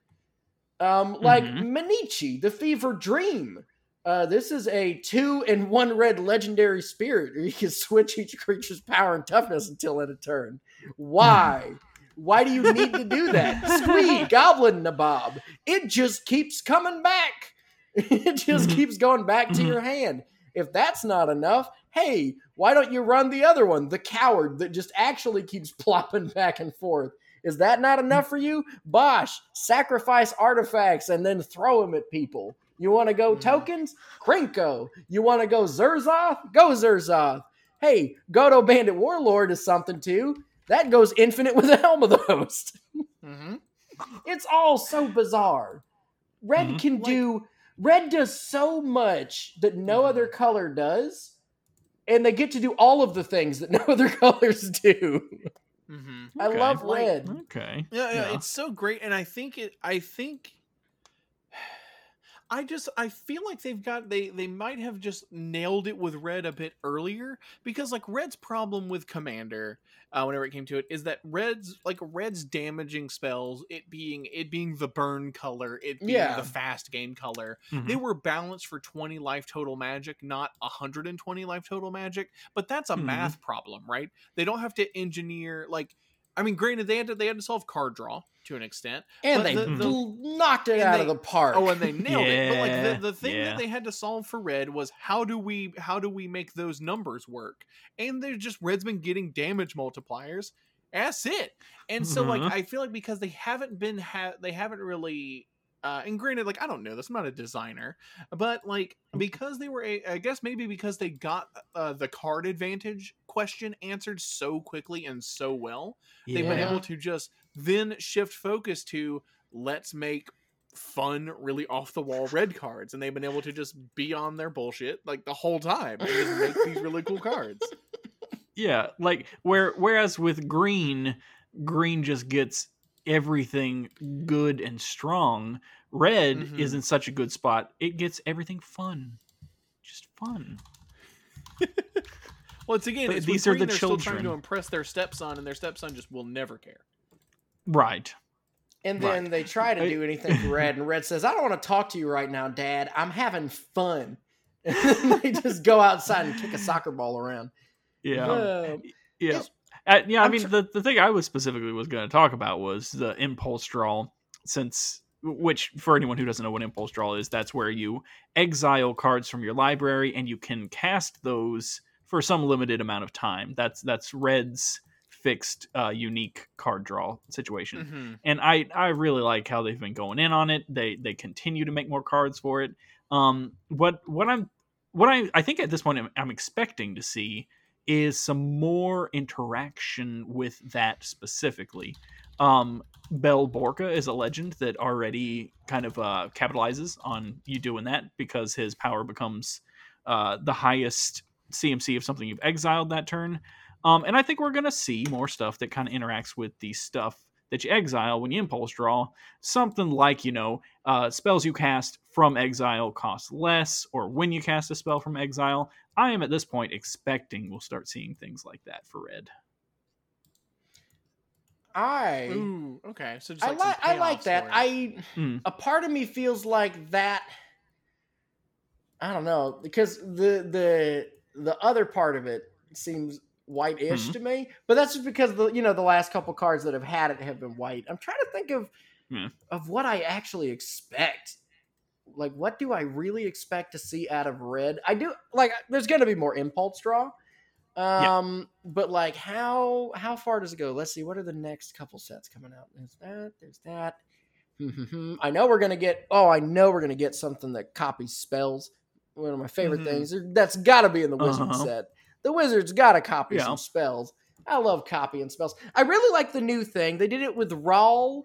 Um, like Mhm. Mannichi, the Fever Dream. Uh, this is a two and one red legendary spirit. You can switch each creature's power and toughness until end of turn. Why? Why do you need to do that? Squee, Goblin Nabob. It just keeps coming back. It just Mhm. keeps going back to your hand. If that's not enough, hey, why don't you run the other one, the coward that just actually keeps plopping back and forth? Is that not enough for you? Bosh, sacrifice artifacts and then throw them at people. You want to go Mhm. tokens? Krenko. You want to go Zerzoth? Go Zerzoth. Hey, Godo Bandit Warlord is something too. That goes infinite with the Helm of the Host. Mhm. It's all so bizarre. Red Mhm. can do red does so much that no Mhm. other color does. And they get to do all of the things that no other colors do. Mhm. I Okay. love Like- red. Okay. Yeah, yeah, Yeah. it's so great, and I think it. I think. I just I feel like they've got they they might have just nailed it with red a bit earlier because like red's problem with commander uh, whenever it came to it is that red's like red's damaging spells it being it being the burn color it being Yeah. the fast game color Mhm. they were balanced for 20 life total magic not 120 life total magic but that's a Mhm. math problem right they don't have to engineer like i mean granted they had to they had to solve card draw to an extent And but they the- the- knocked it out they- of the park. oh and they nailed it but like the, the thing yeah. that they had to solve for red was how do we how do we make those numbers work and they're just red's been getting damage multipliers that's it and so like Mhm. i feel like because they haven't been ha- they haven't really uh, and granted, like I don't know this, I'm not a designer, but like because they were, a, I guess maybe because they got uh, the card advantage question answered so quickly and so well, they've been able to just then shift focus to let's make fun, really off the wall red cards, and they've been able to just be on their bullshit like the whole time and just make these really cool cards. Yeah, like where whereas with green, green just gets everything good and strong. Red Mhm. is in such a good spot; it gets everything fun, just fun. Well, it's again, it's these are the still trying to impress their stepson, and their stepson just will never care. Right. And then they try to do anything Red, and Red says, "I don't want to talk to you right now, Dad. I'm having fun." And they just go outside and kick a soccer ball around. Yeah. Uh, yeah. Uh, yeah, I I'm mean tr- the, the thing I was specifically was going to talk about was the impulse draw, since which for anyone who doesn't know what impulse draw is, that's where you exile cards from your library and you can cast those for some limited amount of time. That's that's Red's fixed uh, unique card draw situation Mm-hmm. and I I really like how they've been going in on it. They they continue to make more cards for it. Um, what what I'm what I I think at this point I'm, I'm expecting to see is some more interaction with that specifically. Um, Bell Borca is a legend that already kind of uh, capitalizes on you doing that because his power becomes uh, the highest CMC of something you've exiled that turn. Um, and I think we're going to see more stuff that kind of interacts with the stuff that you exile when you impulse draw. Something like, you know, uh, spells you cast from exile cost less, or when you cast a spell from exile. I am at this point expecting we'll start seeing things like that for red. I Ooh, okay. So just I like some like I like that. for it. I Hmm. a part of me feels like that. I don't know because the the the other part of it seems white-ish Mhm. to me, but that's just because the you know the last couple cards that have had it have been white. I'm trying to think of Yeah. of what I actually expect. Like, what do I really expect to see out of red? I do like. There's going to be more impulse draw. Um, but like, how how far does it go? Let's see. What are the next couple sets coming out? There's that. There's that. I know we're gonna get. Oh, I know we're gonna get something that copies spells. One of my favorite Mhm. things. That's got to be in the wizard Uh-huh. set. The wizard's got to copy Yeah. some spells. I love copying spells. I really like the new thing. They did it with Rawl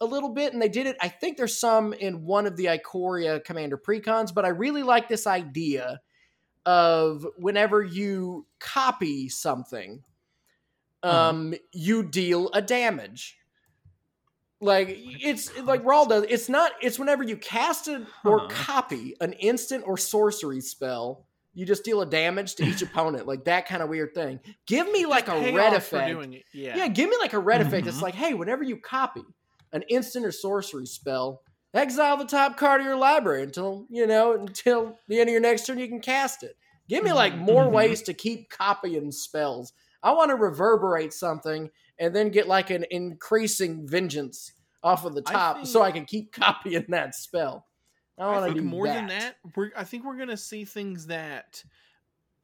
a little bit, and they did it. I think there's some in one of the Ikoria Commander precons, but I really like this idea of whenever you copy something, Uh-huh. um, you deal a damage. Like it's like Rawl does. It's not. It's whenever you cast it or Huh. copy an instant or sorcery spell, you just deal a damage to each opponent. Like that kind of weird thing. Give me like a red effect. Yeah. Yeah, give me like a red effect. It's like, hey, whenever you copy an instant or sorcery spell, exile the top card of your library until you know until the end of your next turn you can cast it. Give me like more Mhm. ways to keep copying spells. I want to reverberate something and then get like an increasing vengeance off of the I top so I can keep copying that spell. I I think more than that, we're I think we're gonna see things that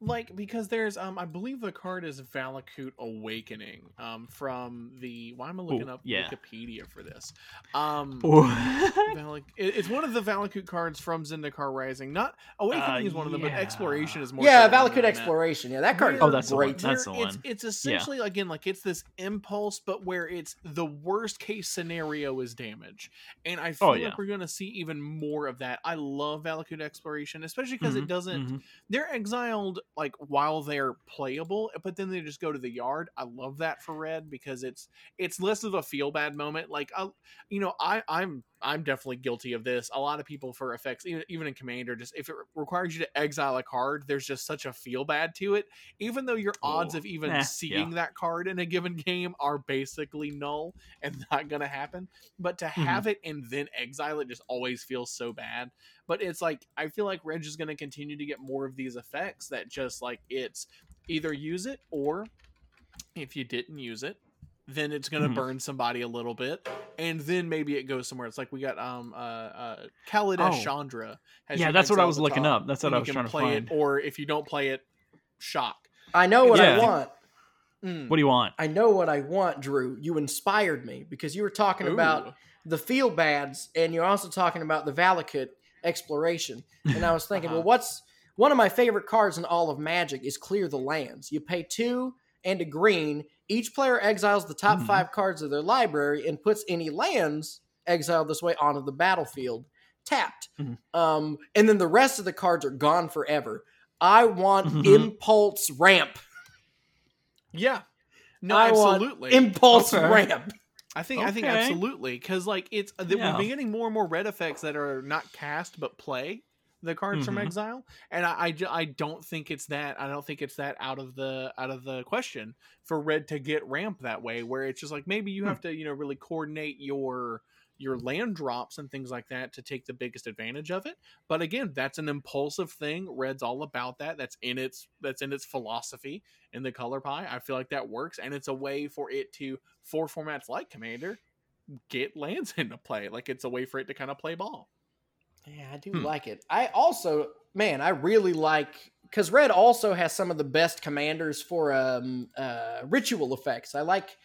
like because there's um I believe the card is Valakut Awakening um from the why am I looking Ooh, up yeah. Wikipedia for this um Valak- it- it's one of the Valakut cards from Zendikar Rising not Awakening Uh, is one of them but. Exploration is more Yeah, so the one Valakut that Exploration. Yeah, that card Where- Oh, that's the one. great. That's the it's, one. it's essentially again like it's this impulse, but where it's the worst case scenario is damage, and I feel Oh, like we're gonna see even more of that. I love Valakut Exploration, especially because it Mhm, doesn't. mhm. They're exiled like while they're playable, eh, but then they just go to the yard. I love that for red because it's it's less of a feel bad moment. Like I, you know, I I'm I'm definitely guilty of this. A lot of people for effects, even even in Commander, just if it requires you to exile a card, there's just such a feel bad to it. Even though your odds Oh, of even eh, yeah. seeing that card in a given game are basically null and not gonna happen, but to Mhm. have it and then exile it just always feels so bad. But it's like I feel like Reg is gonna continue to get more of these effects that just like it's either use it or if you didn't use it then it's going to Mhm. burn somebody a little bit and then maybe it goes somewhere it's like we got um uh uh Khalid Oh. Chandra Yeah, that's what I was looking up. That's what I was trying to play find. it or if you don't play it shock I know what I want. Mm. What do you want? I know what I want, Drew. You inspired me because you were talking about the feel bads and you're also talking about the Valakut exploration. And I was thinking, Uh-huh. well, what's one of my favorite cards in all of Magic is Clear the Lands. You pay two and a green. Each player exiles the top Mhm. five cards of their library and puts any lands exiled this way onto the battlefield, tapped. Mhm. Um, and then the rest of the cards are gone forever. I want Mhm. impulse ramp. Yeah. No, I want absolutely. Impulse Okay. ramp. I think I think absolutely because like it's that Yeah. we've been getting more and more red effects that are not cast but play the cards from Mhm. exile, and I, I I don't think it's that I don't think it's that out of the out of the question for red to get ramp that way where it's just like maybe you Hmm. have to you know really coordinate your your land drops and things like that to take the biggest advantage of it. But again that's an impulsive thing. Red's all about that. That's in its that's in its philosophy in the color pie. I feel like that works and it's a way for it to for formats like commander get lands into play. Like it's a way for it to kind of play ball Yeah, I do Hmm. like it. I also, man, I really like because red also has some of the best commanders for um uh ritual effects. I like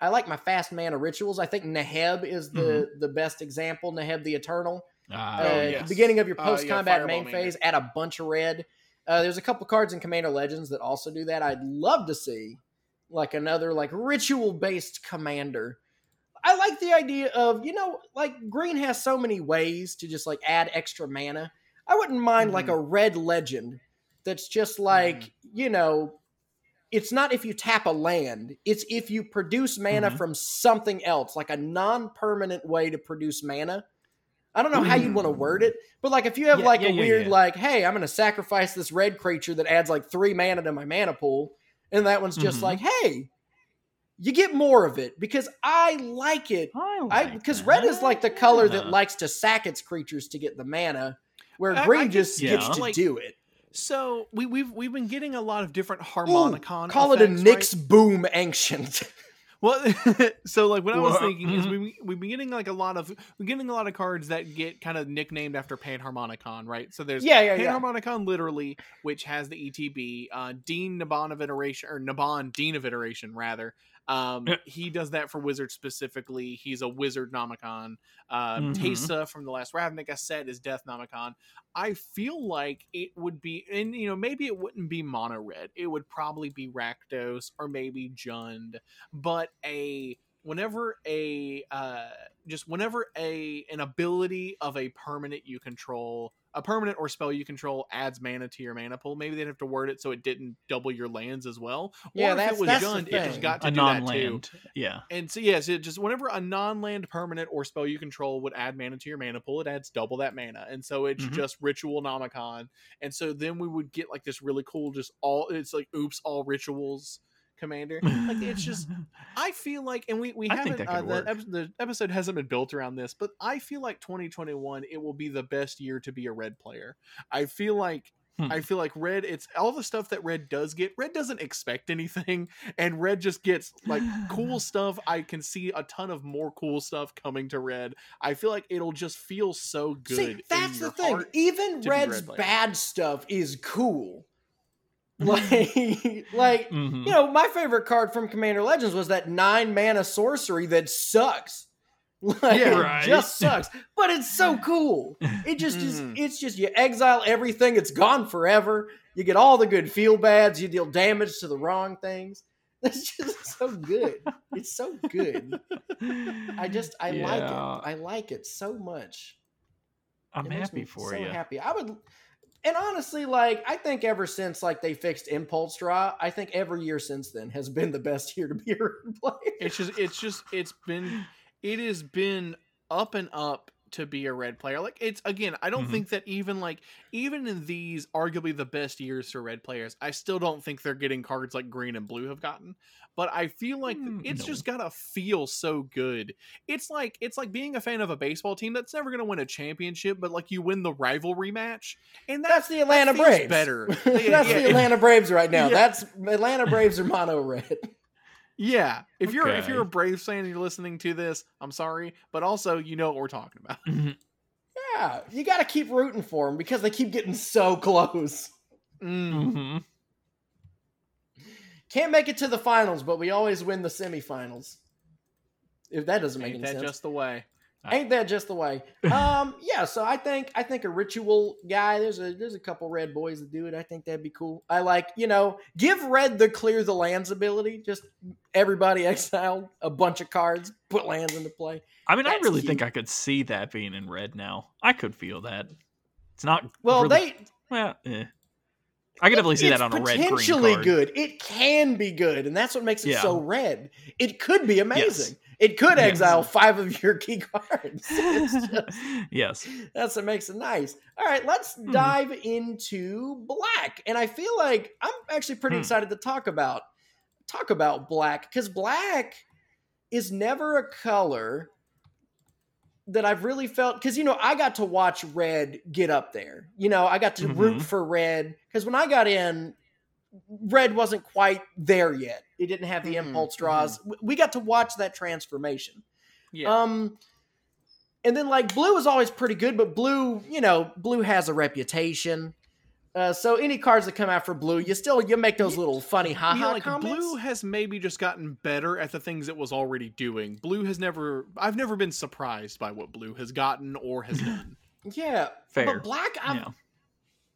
I like my fast mana rituals. I think Neheb is the the best example. Neheb the Eternal. Uh, Oh, yes. the beginning of your Uh, post combat Fireball main Maker. phase, add a bunch of red. Uh, there's a couple cards in Commander Legends that also do that. I'd love to see like another like ritual based commander. I like the idea of you know like green has so many ways to just like add extra mana. I wouldn't mind like Mhm. a red legend that's just like Mm-hmm. you know. It's not if you tap a land. It's if you produce mana Mhm. from something else, like a non-permanent way to produce mana. I don't know how you'd want to word it, but like if you have Yeah, like yeah, a yeah, weird like, hey, I'm gonna sacrifice this red creature that adds like three mana to my mana pool, and that one's just Mhm. like, hey, you get more of it because I like it. I I like because red is like the color that likes to sack its creatures to get the mana, where I- I green can just see gets it. to Like, do it. so we, we've we've been getting a lot of different Ooh, harmonicon call it a effects, Nyx right? boom ancient. Well, so like what I was Wha- thinking is mhm. we we've been getting like a lot of we're getting a lot of cards that get kind of nicknamed after Panharmonicon, right? So there's yeah, yeah, yeah. Panharmonicon literally, which has the ETB, uh, Dean Naban of Iteration or Naban Dean of Iteration rather. Um, he does that for wizards specifically. He's a wizard Nomicon. Uh, Mhm. Teysa from the last Ravnica set is Death Nomicon. I feel like it would be, and you know, maybe it wouldn't be mono red. It would probably be Rakdos or maybe Jund. But a whenever a uh, just whenever a an ability of a permanent you control, a permanent or spell you control adds mana to your mana pool, maybe they'd have to word it so it didn't double your lands as well. Yeah, or if that's- it was that's the it just got to a do that too. non-land. Yeah. And so yes, it just whenever a non-land permanent or spell you control would add mana to your mana pool, it adds double that mana. And so it's Mhm. just ritual nomicon. And so then we would get like this really cool just all it's like oops all rituals commander. Like it's just I feel like and we we I haven't that uh, the, ep- the episode hasn't been built around this, but I feel like 2021 it will be the best year to be a red player. I feel like Hmm. I feel like red it's all the stuff that red does get. Red doesn't expect anything and red just gets like cool stuff. I can see a ton of more cool stuff coming to red. I feel like it'll just feel so good. See, that's the thing. Even Red's red bad stuff is cool. Like, like Mhm. you know, my favorite card from Commander Legends was that nine mana sorcery that sucks. Like, Yeah, it just sucks, but it's so cool. It just is. Mhm. It's just you exile everything. It's gone forever. You get all the good feel bads. You deal damage to the wrong things. It's just so good. It's so good. I just I like it. I like it so much. I'm It happy for so you. happy. I would, and honestly, like I think ever since like they fixed impulse draw, I think every year since then has been the best year to be a red player. It's just it's just it's been it has been up and up to be a red player. Like it's again, I don't Mhm. think that even like even in these arguably the best years for red players, I still don't think they're getting cards like green and blue have gotten. But I feel like Mm, it's no. just gotta feel so good. It's like it's like being a fan of a baseball team that's never gonna win a championship, but like you win the rivalry match, and that, That's the Atlanta feels Braves. better. That's Yeah, the. Atlanta Braves right now. Yeah. That's Atlanta Braves are mono red. yeah. If you're if you're a Braves fan and you're listening to this, I'm sorry, but also you know what we're talking about. Mhm. Yeah, you got to keep rooting for them because they keep getting so close. Mm. Can't make it to the finals, but we always win the semifinals. If that doesn't make Ain't any that sense. just the way? Ain't that just the way? Um, yeah. So I think I think a ritual guy. There's a there's a couple red boys that do it. I think that'd be cool. I like you know give red the clear the lands ability. Just everybody exile a bunch of cards, put lands into play. I mean, I really cute. think I could see that being in red now. I could feel that. It's not Well, really- they well, eh. I could definitely see that on a red green potentially card. good. It can be good, and that's what makes it Yeah. so red. It could be amazing. It could Yes. exile five of your key cards. It's just- yes. That's what makes it nice. All right, let's Hmm. dive into black. And I feel like I'm actually pretty Hmm. excited to talk about talk about black because black is never a color that I've really felt because you know I got to watch red get up there. You know, I got to root Mhm. for red because when I got in, red wasn't quite there yet. It didn't have the Mhm, impulse draws. W- We got to watch that transformation. Yeah. Um, and then like blue is always pretty good, but blue, you know, blue has a reputation. Uh, so any cards that come out for blue, you still you make those little funny I haha feel like comments. blue has maybe just gotten better at the things it was already doing. Blue has never I've never been surprised by what blue has gotten or has done. yeah, Fair. but black, I Yeah.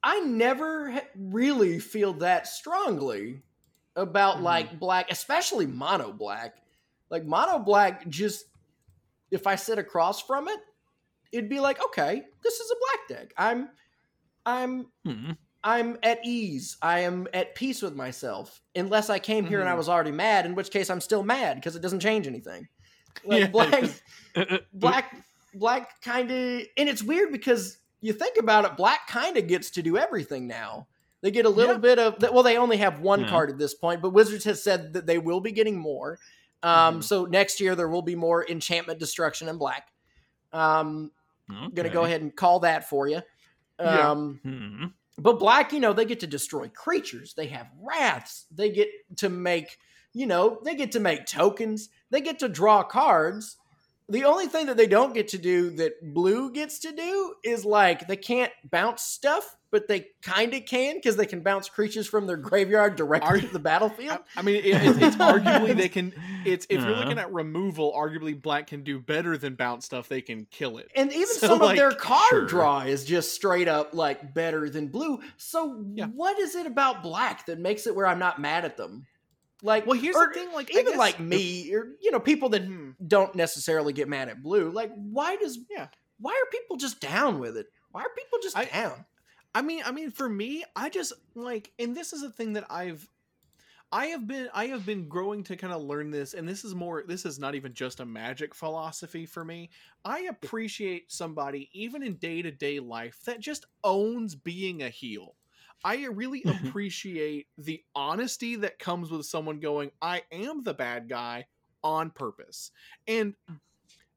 I never really feel that strongly about Mhm. like black, especially mono black. Like mono black, just if I sit across from it, it'd be like, okay, this is a black deck. I'm, I'm Hmm. I'm at ease. I am at peace with myself. Unless I came here and I Mhm. was already mad, in which case I'm still mad because it doesn't change anything. Like Yeah. black, black, black kind of, and it's weird because you think about it, black kind of gets to do everything now. They get a little Yeah. bit of, well, they only have one Yeah. card at this point, but Wizards has said that they will be getting more. Um, Mhm. So next year there will be more enchantment destruction in black. Um, I'm gonna go ahead and call that for you. Yeah. Um, Hmm. But black, you know, they get to destroy creatures. They have wraths. They get to make, you know, they get to make tokens. They get to draw cards. The only thing that they don't get to do that blue gets to do is like they can't bounce stuff, but they kind of can because they can bounce creatures from their graveyard directly Are- to the battlefield. I, I mean, it, it's, it's arguably they can. It's if you're Uh. looking at removal, arguably black can do better than bounce stuff. They can kill it. And even So, some of their card sure. draw is just straight up like better than blue. So Yeah. what is it about black that makes it where I'm not mad at them? Like, Well, here's the thing. Like even like me, or you know, people that Mhm. don't necessarily get mad at blue. Like, why does Yeah. Why are people just down with it? Why are people just I- down? I mean, I mean, for me, I just like, and this is a thing that I've, I have been, I have been growing to kind of learn this, and this is more, this is not even just a magic philosophy for me. I appreciate somebody, even in day to day life, that just owns being a heel. I really appreciate the honesty that comes with someone going, "I am the bad guy on purpose," and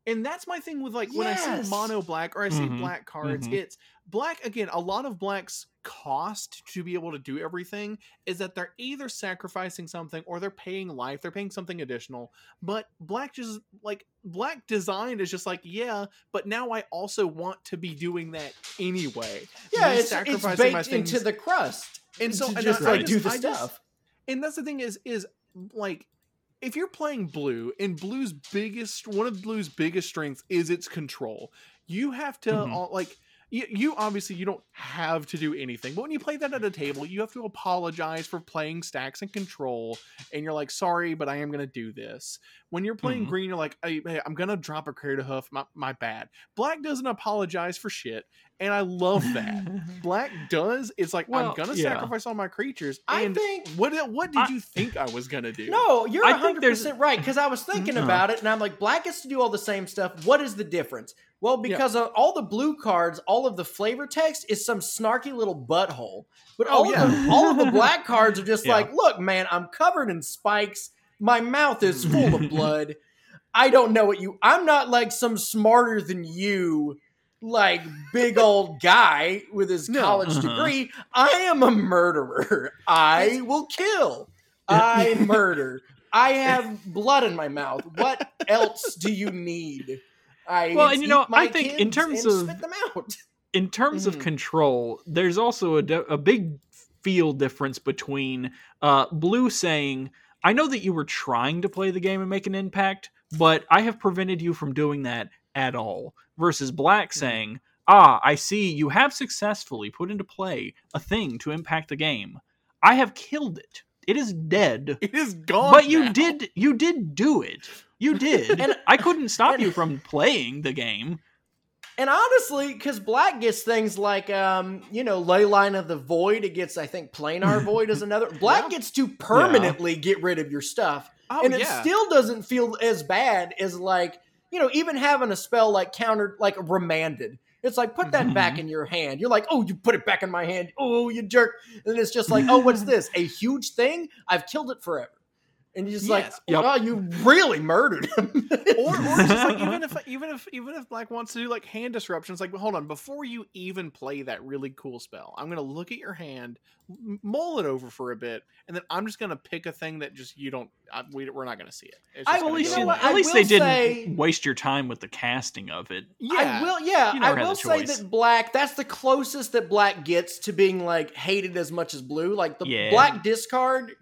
and that's my thing with like when I Yes. see mono black or I see Mhm, black cards, mhm. it's black again. A lot of black's cost to be able to do everything is that they're either sacrificing something or they're paying life, they're paying something additional. But black just like black design is just like yeah, but now I also want to be doing that anyway. Yeah, Me it's, it's sacrificing my baked into the crust, And so- and just I- I like just- do the I just- stuff. and that's the thing is is like if you're playing blue and blue's biggest one of blue's biggest strengths is its control you have to Mhm. all, like you, you obviously you don't have to do anything but when you play that at a table you have to apologize for playing stacks and control and you're like sorry but i am going to do this when you're playing Mhm. green you're like hey, hey, i'm going to drop a creative hoof my, my bad black doesn't apologize for shit and i love that black does it's like Well, i'm gonna yeah. sacrifice all my creatures I think what what did I- you think I was gonna do? No, you're I hundred there's- percent right because I was thinking Mhm. about it and I'm like, black gets to do all the same stuff. What is the difference? Well, because of all the blue cards, all of the flavor text is some snarky little butthole. But Oh, all yeah. of the all of the black cards are just Yeah. like, look, man, I'm covered in spikes. My mouth is full of blood. I don't know what you. I'm not like some smarter than you, like big old guy with his No. college Uh-huh. degree. I am a murderer. I will kill. I murder. I have blood in my mouth. What else do you need? I Well, and you know, I think in terms of- spit them out. in terms of Mhm. control, there's also a, di- a big feel difference between uh, Blue saying, I know that you were trying to play the game and make an impact, but I have prevented you from doing that at all. Versus black saying, "Ah, I see you have successfully put into play a thing to impact the game. I have killed it. It is dead." It is gone. but you now. did you did do it. You did. And- I couldn't stop and- you from playing the game. And honestly, because Black gets things like, um, you know, Leyline of the Void. It gets, I think, Planar Void is another. Black Yeah. gets to permanently get rid of your stuff, Oh, and it yeah. still doesn't feel as bad as like, you know, even having a spell like countered, like remanded. It's like put that back Mhm. in your hand. You're like, oh, you put it back in my hand. Oh, you jerk. And it's just like, oh, what's this? A huge thing? I've killed it forever. And you're just like, Yes. Yep. oh, you really murdered him. or, or just like even if even if even if Black wants to do like hand disruptions, like well, hold on, before you even play that really cool spell, I'm gonna look at your hand, mull it over for a bit, and then I'm just gonna pick a thing that just you don't. I, we, we're not gonna see it. It's I- just Well, gonna at least, go know you- what? at least will they didn't waste your time with the casting of it. yeah, I will, yeah, You never I will say that black. That's the closest that black gets to being like hated as much as blue. Like the Yeah. black discard,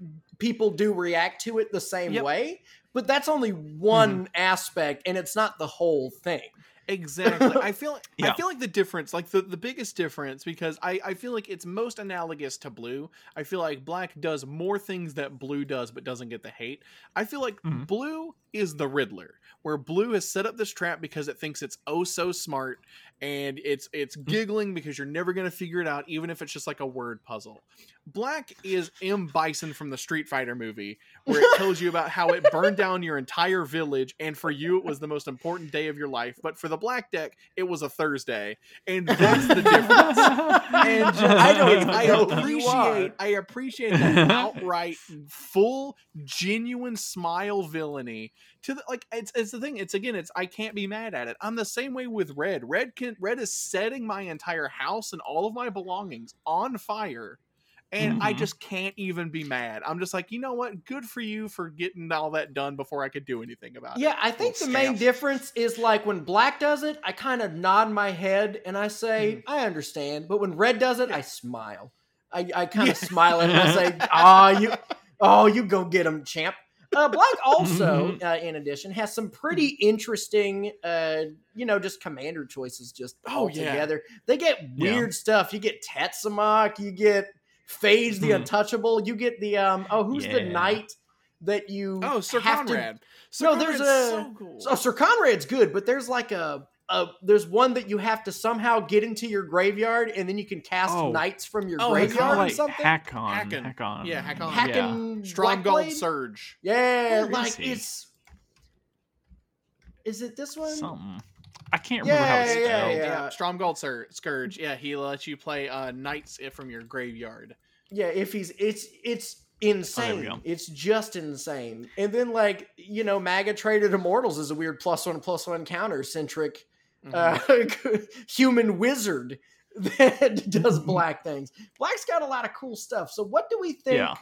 people do react to it the same Yep. way, but that's only one aspect, and it's not the whole thing. Exactly. I feel I feel like the difference, like the, the biggest difference, because I, I feel like it's most analogous to blue. I feel like black does more things that blue does but doesn't get the hate. I feel like Mhm. blue is the Riddler, where blue has set up this trap because it thinks it's oh so smart and it's it's mm-hmm. giggling because you're never gonna figure it out, even if it's just like a word puzzle. Black is M. Bison from the Street Fighter movie, where it tells you about how it burned down your entire village, and for you it was the most important day of your life, but for the black deck it was a Thursday, and that's the difference. And just, I don't, I know who you appreciate. I appreciate that outright, full, genuine smile villainy. To the like, it's it's the thing. It's again, it's I can't be mad at it. I'm the same way with red. Red can red is setting my entire house and all of my belongings on fire and I Mhm. just can't even be mad. I'm just like, you know what? Good for you for getting all that done before I could do anything about it. Yeah, I think the Little main difference is like when black does it, I kind of nod my head and I say, Mhm. I understand. But when red does it, Yeah. I smile. I, I kind of Yeah. smile and I say, "Ah, you, oh, you go get him, champ." Uh, black also, Mm-hmm. uh, in addition, has some pretty interesting, uh, you know, just commander choices just Oh, yeah. altogether. They get Yeah. weird stuff. You get Tetsamok, you get Phage the Mhm. Untouchable, you get the um, oh, who's the knight that you Oh, Sir have to Conrad. Sir No, there's a- so cool. so Syr Konrad's good, but there's like a, a there's one that you have to somehow get into your graveyard, and then you can cast Oh. knights from your Oh, They it's graveyard call or it something. Haakon. Hackin'. Haakon. Yeah, Haakon. Hacking Stromgald Blackblade? Surge. Yeah, Where is like it's. Is it this one? Something. I can't remember how it's Yeah, yeah, spelled. yeah. Yeah, Stromgald Sur- Scourge. Yeah, he lets you play uh, knights from your graveyard. Yeah, if he's it's it's Oh, insane. go. it's just insane. And then like you know, Maga Traitor to Mortals is a weird plus one plus one counter centric Mhm. uh, human wizard that does Mm-hmm. black things. Black's got a lot of cool stuff. So what do we think? Yeah.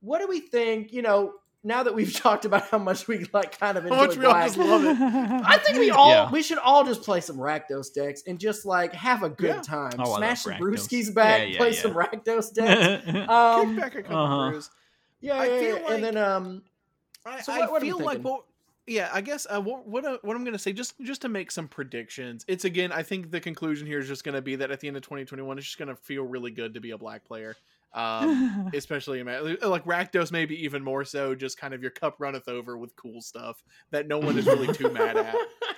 What do we think? You know, now that we've talked about how much we like kind of How enjoy much we all black, just love it. I think we all Yeah. we should all just play some Rakdos decks and just like have a good Yeah. time. Oh, Smash some Rakdos. brewskis back, Yeah, yeah, play yeah. some Rakdos decks. Um, Kick back a couple uh-huh. brews. yeah, I yeah, feel yeah. like- and then um, I, So I what- what are we feel like what yeah i guess uh, what what, uh, what i'm gonna say just just to make some predictions it's again i think the conclusion here is just gonna be that at the end of 2021 it's just gonna feel really good to be a black player um especially in like Rakdos maybe even more so just kind of your cup runneth over with cool stuff that no one is really too mad at.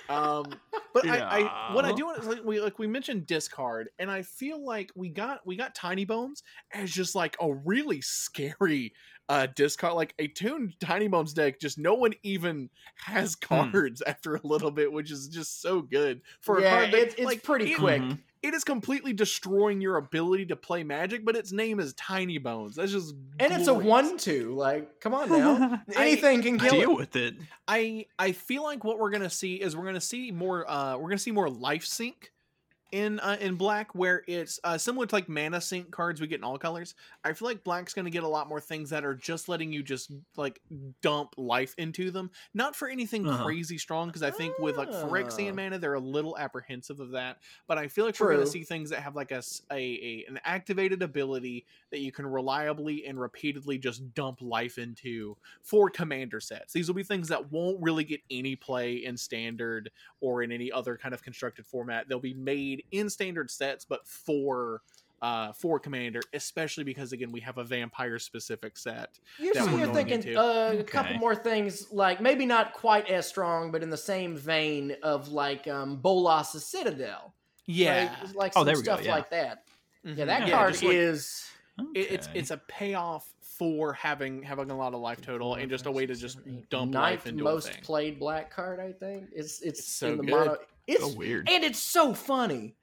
Um but I, I what i do want is like we like we mentioned discard and i feel like we got we got Tinybones as just like a really scary uh discard like a tuned Tinybones deck just no one even has Hmm. cards after a little bit which is just so good for a yeah, card that, it's, it's like, pretty it- quick. Mhm. it is completely destroying your ability to play magic but its name is Tinybones that's just And it's a one-two. Like, come on now, I- anything can kill Deal it. with it. I I feel like what we're gonna see is we're gonna see more uh we're gonna see more life sink in uh, in black where it's uh, similar to like mana sink cards we get in all colors. I feel like black's going to get a lot more things that are just letting you just like dump life into them, not for anything Uh-huh. crazy strong. Because I think with like Ah. Phyrexian mana, they're a little apprehensive of that. But I feel like we're going to see things that have like a a an activated ability that you can reliably and repeatedly just dump life into for commander sets. These will be things that won't really get any play in standard or in any other kind of constructed format. They'll be made in standard sets, but for uh, for commander, especially because again we have a vampire specific set. You're, that so we're you're thinking into. uh, a couple more things, like maybe not quite as strong, but in the same vein of like um, Bolas' Citadel. Yeah, like, like Oh, some there we go, stuff yeah. like that. Yeah, Mhm. that Yeah, card like- is it- it's it's a payoff for having having a lot of life total and just a way to just dump ninth life into most a thing. played black card. I think it's it's, It's so in the good. mono. It's so weird. and it's so funny.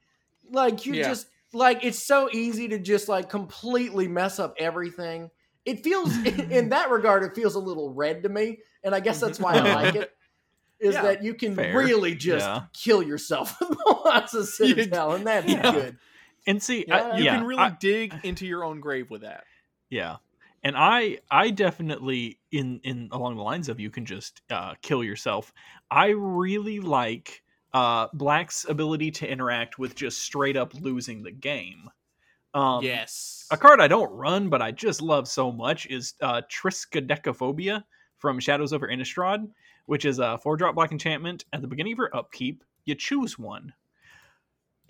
Like you Yeah. just like it's so easy to just like completely mess up everything. It feels in that regard, it feels a little red to me, and I guess that's why I like it. Is Yeah, that you can fair. really just Yeah. kill yourself with lots of Citadel, and that's Yeah. good. And see, Yeah. I, You yeah, can really I- dig into your own grave with that. Yeah. And I I definitely in in along the lines of you can just uh kill yourself. I really like uh Black's ability to interact with just straight up losing the game. Um yes. a card I don't run but I just love so much is uh Triskaidekaphobia from Shadows over Innistrad, which is a 4 drop black enchantment at the beginning of your upkeep, you choose one.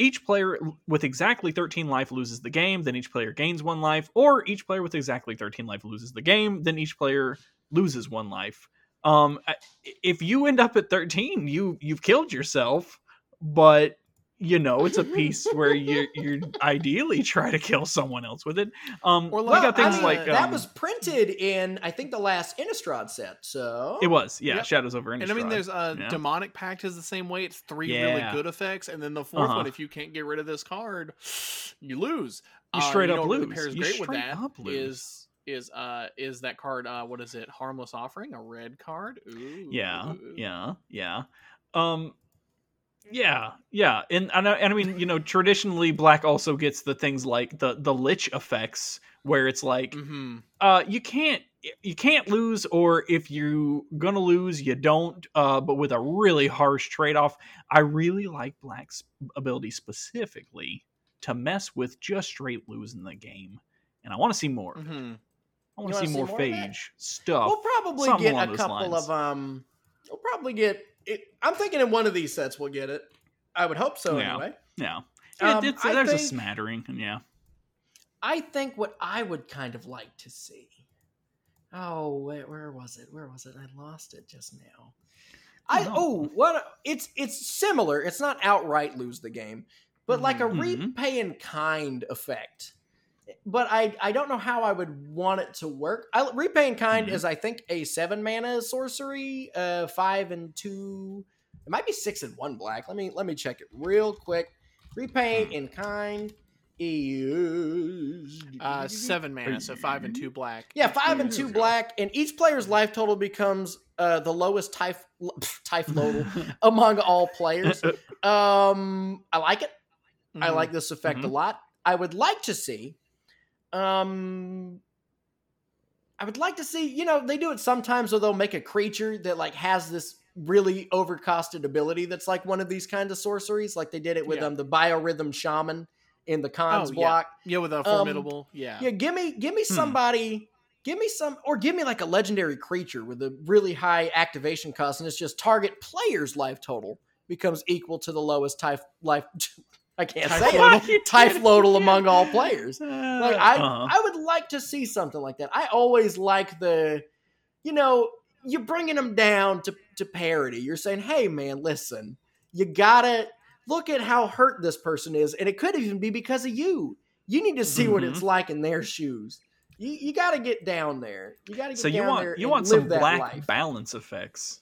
Each player with exactly 13 life loses the game, then each player gains one life, or each player with exactly 13 life loses the game, then each player loses one life. Um, if you end up at 13, you you've killed yourself, but you know it's a piece where you you ideally try to kill someone else with it. Um, Or we like- got I things mean, like that um, was printed in I think the last Innistrad set. So it was yeah, Yep. Shadows over Innistrad. And I mean, there's uh, Yeah. demonic pact is the same way. It's three Yeah. really good effects, and then the 4th Uh-huh. one, if you can't get rid of this card, you lose. You Uh, straight up what really lose. pairs You great with straight that up lose. is is uh is that card? Uh, what is it? Harmless offering, a red card. Ooh. yeah yeah yeah um yeah yeah and and I, and I mean you know traditionally black also gets the things like the the lich effects where it's like Mm-hmm. uh you can't you can't lose or if you're gonna lose you don't uh but with a really harsh trade-off i really like black's ability specifically to mess with just straight losing the game and i want to see more. Mm-hmm. i want to see see more more of that? phage stuff we'll probably get a couple lines. of um. We'll probably get it. I'm thinking in one of these sets we'll get it. I would hope so Yeah. anyway. yeah Um, it, it's, I there's a smattering and yeah I think what I would kind of like to see. Oh, wait, where was it? Where was it? I lost it just now. I No. oh, what it's it's similar. It's not outright lose the game, but like a Mhm. repay in kind effect. But I I don't know how I would want it to work. I, repay in kind Mhm. is I think a seven mana sorcery, uh, five and two. It might be six and one black. Let me let me check it real quick. Repay Hmm. in kind is Uh, seven mana, so five and two black. yeah, five and two black, and each player's life total becomes uh, the lowest type type total among all players. Um, I like it. I Mhm. like this effect a Mhm. lot. I would like to see, um, I would like to see. You know, they do it sometimes where they'll make a creature that like has this really overcosted ability that's like one of these kind of sorceries, like they did it with Yeah. um the biorhythm shaman in the Khans Oh, block. Yeah, with a Um, formidable. yeah. Yeah, give me give me Hmm. somebody, give me some, or give me like a legendary creature with a really high activation cost, and it's just target player's life total becomes equal to the lowest type life. I can't say it. Typhloidal among all players. Like I, Uh-huh. I would like to see something like that. I always like the, you know, you're bringing them down to to parity. You're saying, hey man, listen, you gotta look at how hurt this person is, and it could even be because of you. You need to see what Mhm. it's like in their shoes. You you got to get down there. You got to get so you down want there you and want some black life. balance effects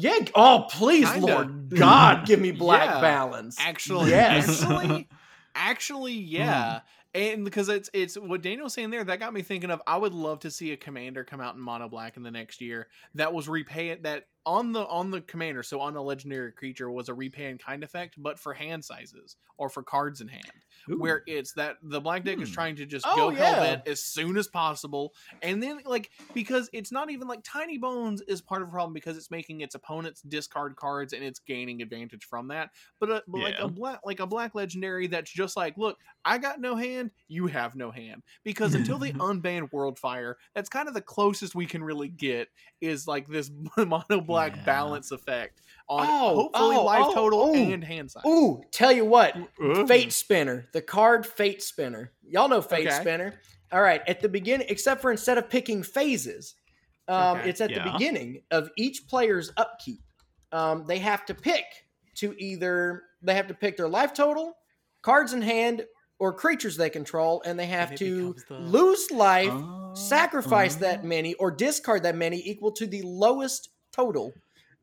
Yeah. Oh, please, Kinda. Lord God, give me black Yeah. balance. Actually, yes. actually, hmm. actually, yeah. And because it's it's what Daniel's saying there, that got me thinking of. I would love to see a commander come out in mono black in the next year that was repay it that on the on the commander, so on a legendary creature was a repay in kind effect, but for hand sizes or for cards in hand, where it's that the black deck is Hmm. trying to just Oh, go yeah. hell bent as soon as possible, and then like because it's not even like Tinybones is part of the problem because it's making its opponents discard cards and it's gaining advantage from that. But, uh, but like a black like a black legendary that's just like, look, I got no hand, you have no hand, because until they unban Worldfire, that's kind of the closest we can really get is like this mono black Yeah. balance effect on Oh, hopefully oh, life oh, total oh. and hand size. Ooh, tell you what, Ugh. Fatespinner, the card Fatespinner. Y'all know Fate Okay. Spinner. All right, at the beginning, except for instead of picking phases, um, Okay. it's at Yeah. the beginning of each player's upkeep. Um, they have to pick to either they have to pick their life total, cards in hand, or creatures they control, and they have it to the- lose life, Uh, sacrifice uh, that many, or discard that many equal to the lowest total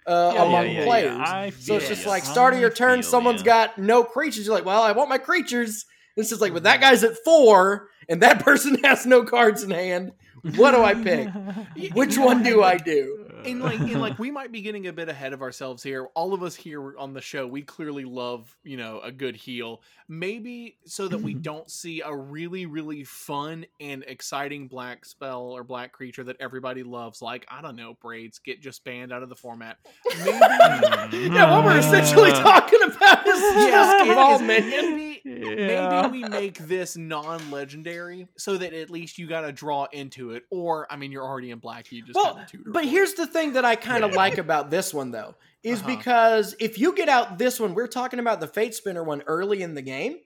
uh, Yeah, among yeah, yeah, yeah. players. So it's just like start of your turn, feel someone's got no creatures. You're like, well, I want my creatures. This is like, but that guy's at four, and that person has no cards in hand. What do I pick? Which one do I do? And like and like we might be getting a bit ahead of ourselves here all of us here on the show we clearly love you know a good heel. maybe so that we don't see a really really fun and exciting black spell or black creature that everybody loves like i don't know braids get just banned out of the format maybe Yeah, what we're essentially talking about is just involvement. maybe Yeah. maybe we make this non-legendary so that at least you got to draw into it or i mean you're already in black you just Well, but here's the thing that I kind of Yeah. like about this one, though, is Uh-huh. because if you get out this one, we're talking about the Fatespinner one early in the game.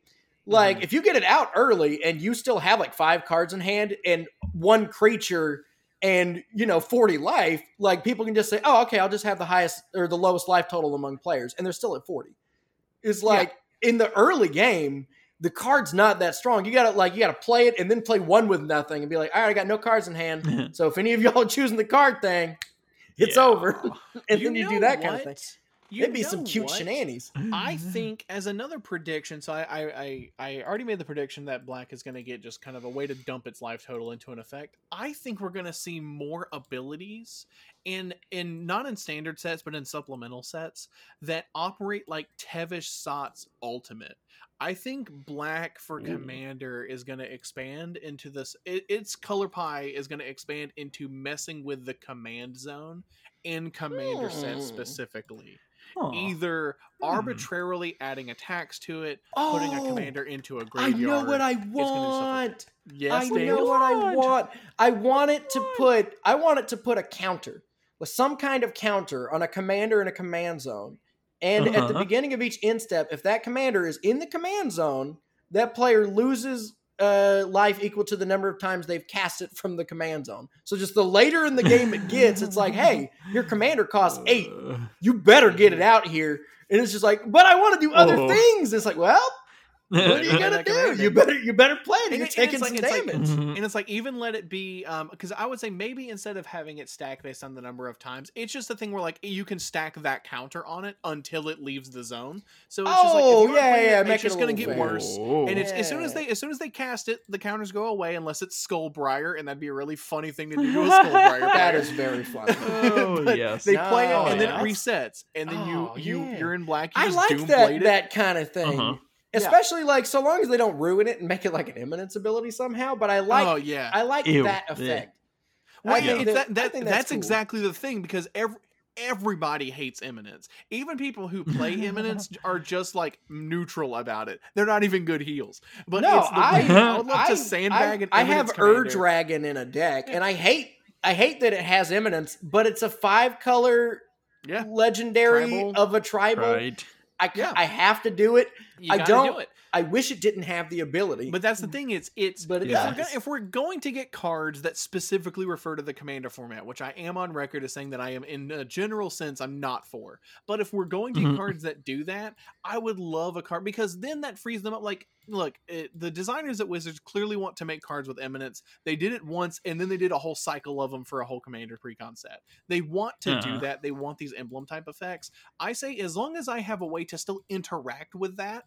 Like, Mhm. if you get it out early and you still have like five cards in hand and one creature and, you know, 40 life, like people can just say, oh, okay, I'll just have the highest or the lowest life total among players. And they're still at 40. It's like in the early game, the card's not that strong. You gotta like you gotta play it and then play one with nothing and be like, all right, I got no cards in hand. So if any of y'all are choosing the card thing, it's Yeah. over. and then you do that kind of thing. You It'd be some cute what? shenanigans. I think as another prediction, so I I, I, I already made the prediction that black is going to get just kind of a way to dump its life total into an effect. I think we're going to see more abilities in in not in standard sets but in supplemental sets that operate like Tevesh Szat's ultimate. I think black for Ooh. commander is going to expand into this. It, its color pie is going to expand into messing with the command zone in commander sets Hmm. specifically Huh. either Hmm. arbitrarily adding attacks to it, putting a Oh, commander into a graveyard. I know what I gonna do stuff like want. Yes, I Dave. know what I want. I want it to put I want it to put a counter with some kind of counter on a commander in a command zone. And at the Uh-huh. beginning of each instep, if that commander is in the command zone, that player loses uh, life equal to the number of times they've cast it from the command zone. So just the later in the game it gets, it's like, hey, your commander costs eight. You better get it out here. And it's just like, but I want to do other Oh. things. It's like, well, what are you gonna do? You better you better play it. And You're it- and taking it's some like- it's like- damage. Mhm. And it's like even let it be um because I would say maybe instead of having it stack based on the number of times, it's just a thing where like you can stack that counter on it until it leaves the zone. So it's just like Oh, if yeah, yeah, it, make it's it just a gonna get fair. worse. Oh. And it's as soon as they as soon as they cast it, the counters go away unless it's Skullbriar, and that'd be a really funny thing to do to a Skullbriar. That player. is very funny. Oh, yes. They play it No, and then it resets, and then Oh, you you yeah. you're in black. You I just like that that kind of thing. Uh-huh. Especially like so long as they don't ruin it and make it like an eminence ability somehow. But I like oh yeah. I like Ew. that Yeah. effect. Well, I yeah, think it's that- that, I think that's, that's cool. exactly the thing because every everybody hates eminence. Even people who play eminence are just like neutral about it. They're not even good heels But no, it's the, I, I would love I, to sandbag I, an I have commander. Ur Dragon in a deck, and I hate I hate that it has eminence, but it's a five color Yeah, legendary Tribal. of a tribal. Right. I Yeah. I have to do it. You I gotta don't- do it. I wish it didn't have the ability. But that's the thing. It's it's But it if, we're gonna, if we're going to get cards that specifically refer to the commander format, which I am on record as saying that I am in a general sense I'm not for. But if we're going to get Mhm. cards that do that, I would love a card because then that frees them up. Like, look, it, the designers at Wizards clearly want to make cards with eminence. They did it once, and then they did a whole cycle of them for a whole commander precon set. They want to do Uh-huh. that. They want these emblem type effects. I say as long as I have a way to still interact with that,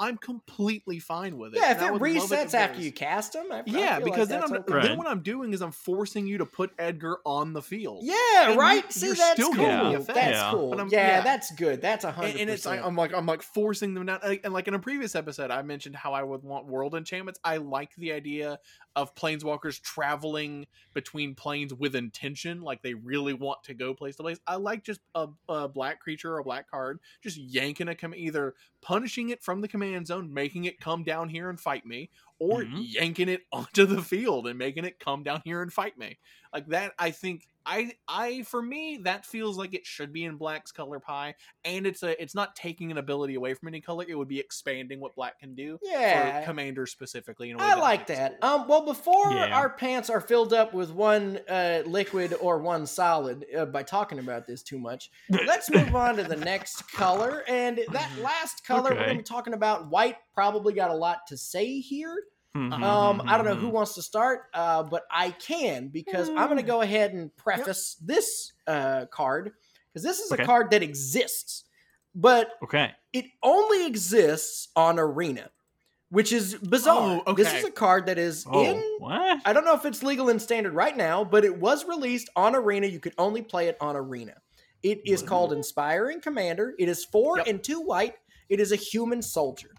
I'm completely fine with it. Yeah, if and it resets if after you cast them, I, I Yeah, feel because like then I'm okay. Right. then what I'm doing is I'm forcing you to put Edgar on the field. Yeah, And right. you- See, you're that's still cool. getting the effect. That's Yeah. cool. Yeah, yeah. that's good. That's a hundred and, and it's like. I'm like I'm like forcing them down. And, and like in a previous episode, I mentioned how I would want world enchantments. I like the idea of planeswalkers traveling between planes with intention, like they really want to go place to place. I like just a, a black creature or a black card just yanking a com- either punishing it from the command zone, making it come down here and fight me, or Mhm. yanking it onto the field and making it come down here and fight me. Like that, I think I I for me that feels like it should be in black's color pie, and it's a it's not taking an ability away from any color. It would be expanding what black can do yeah, for commander specifically. In a way I that like that. it. Um, well, before Yeah. our pants are filled up with one uh, liquid or one solid uh, by talking about this too much, let's move on to the next color. And that last color, we're going to be talking about white. Probably got a lot to say here. Mhm, Um, I don't know who mhm. wants to start, uh, but I can because I'm going to go ahead and preface this uh, card because this is a card that exists, but Okay. it only exists on Arena, which is bizarre. Oh, This is a card that is Oh, in. what? I don't know if it's legal in standard right now, but it was released on Arena. You could only play it on Arena. It is called Inspiring Commander. It is four Yep. and two white. It is a human soldier.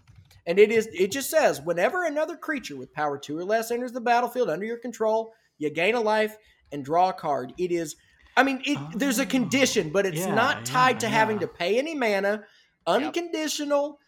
And it is it just says whenever another creature with power two or less enters the battlefield under your control, you gain a life and draw a card. It is I mean it ah. there's a Oh. condition, but it's Yeah, not tied yeah, to having to pay any mana. Unconditional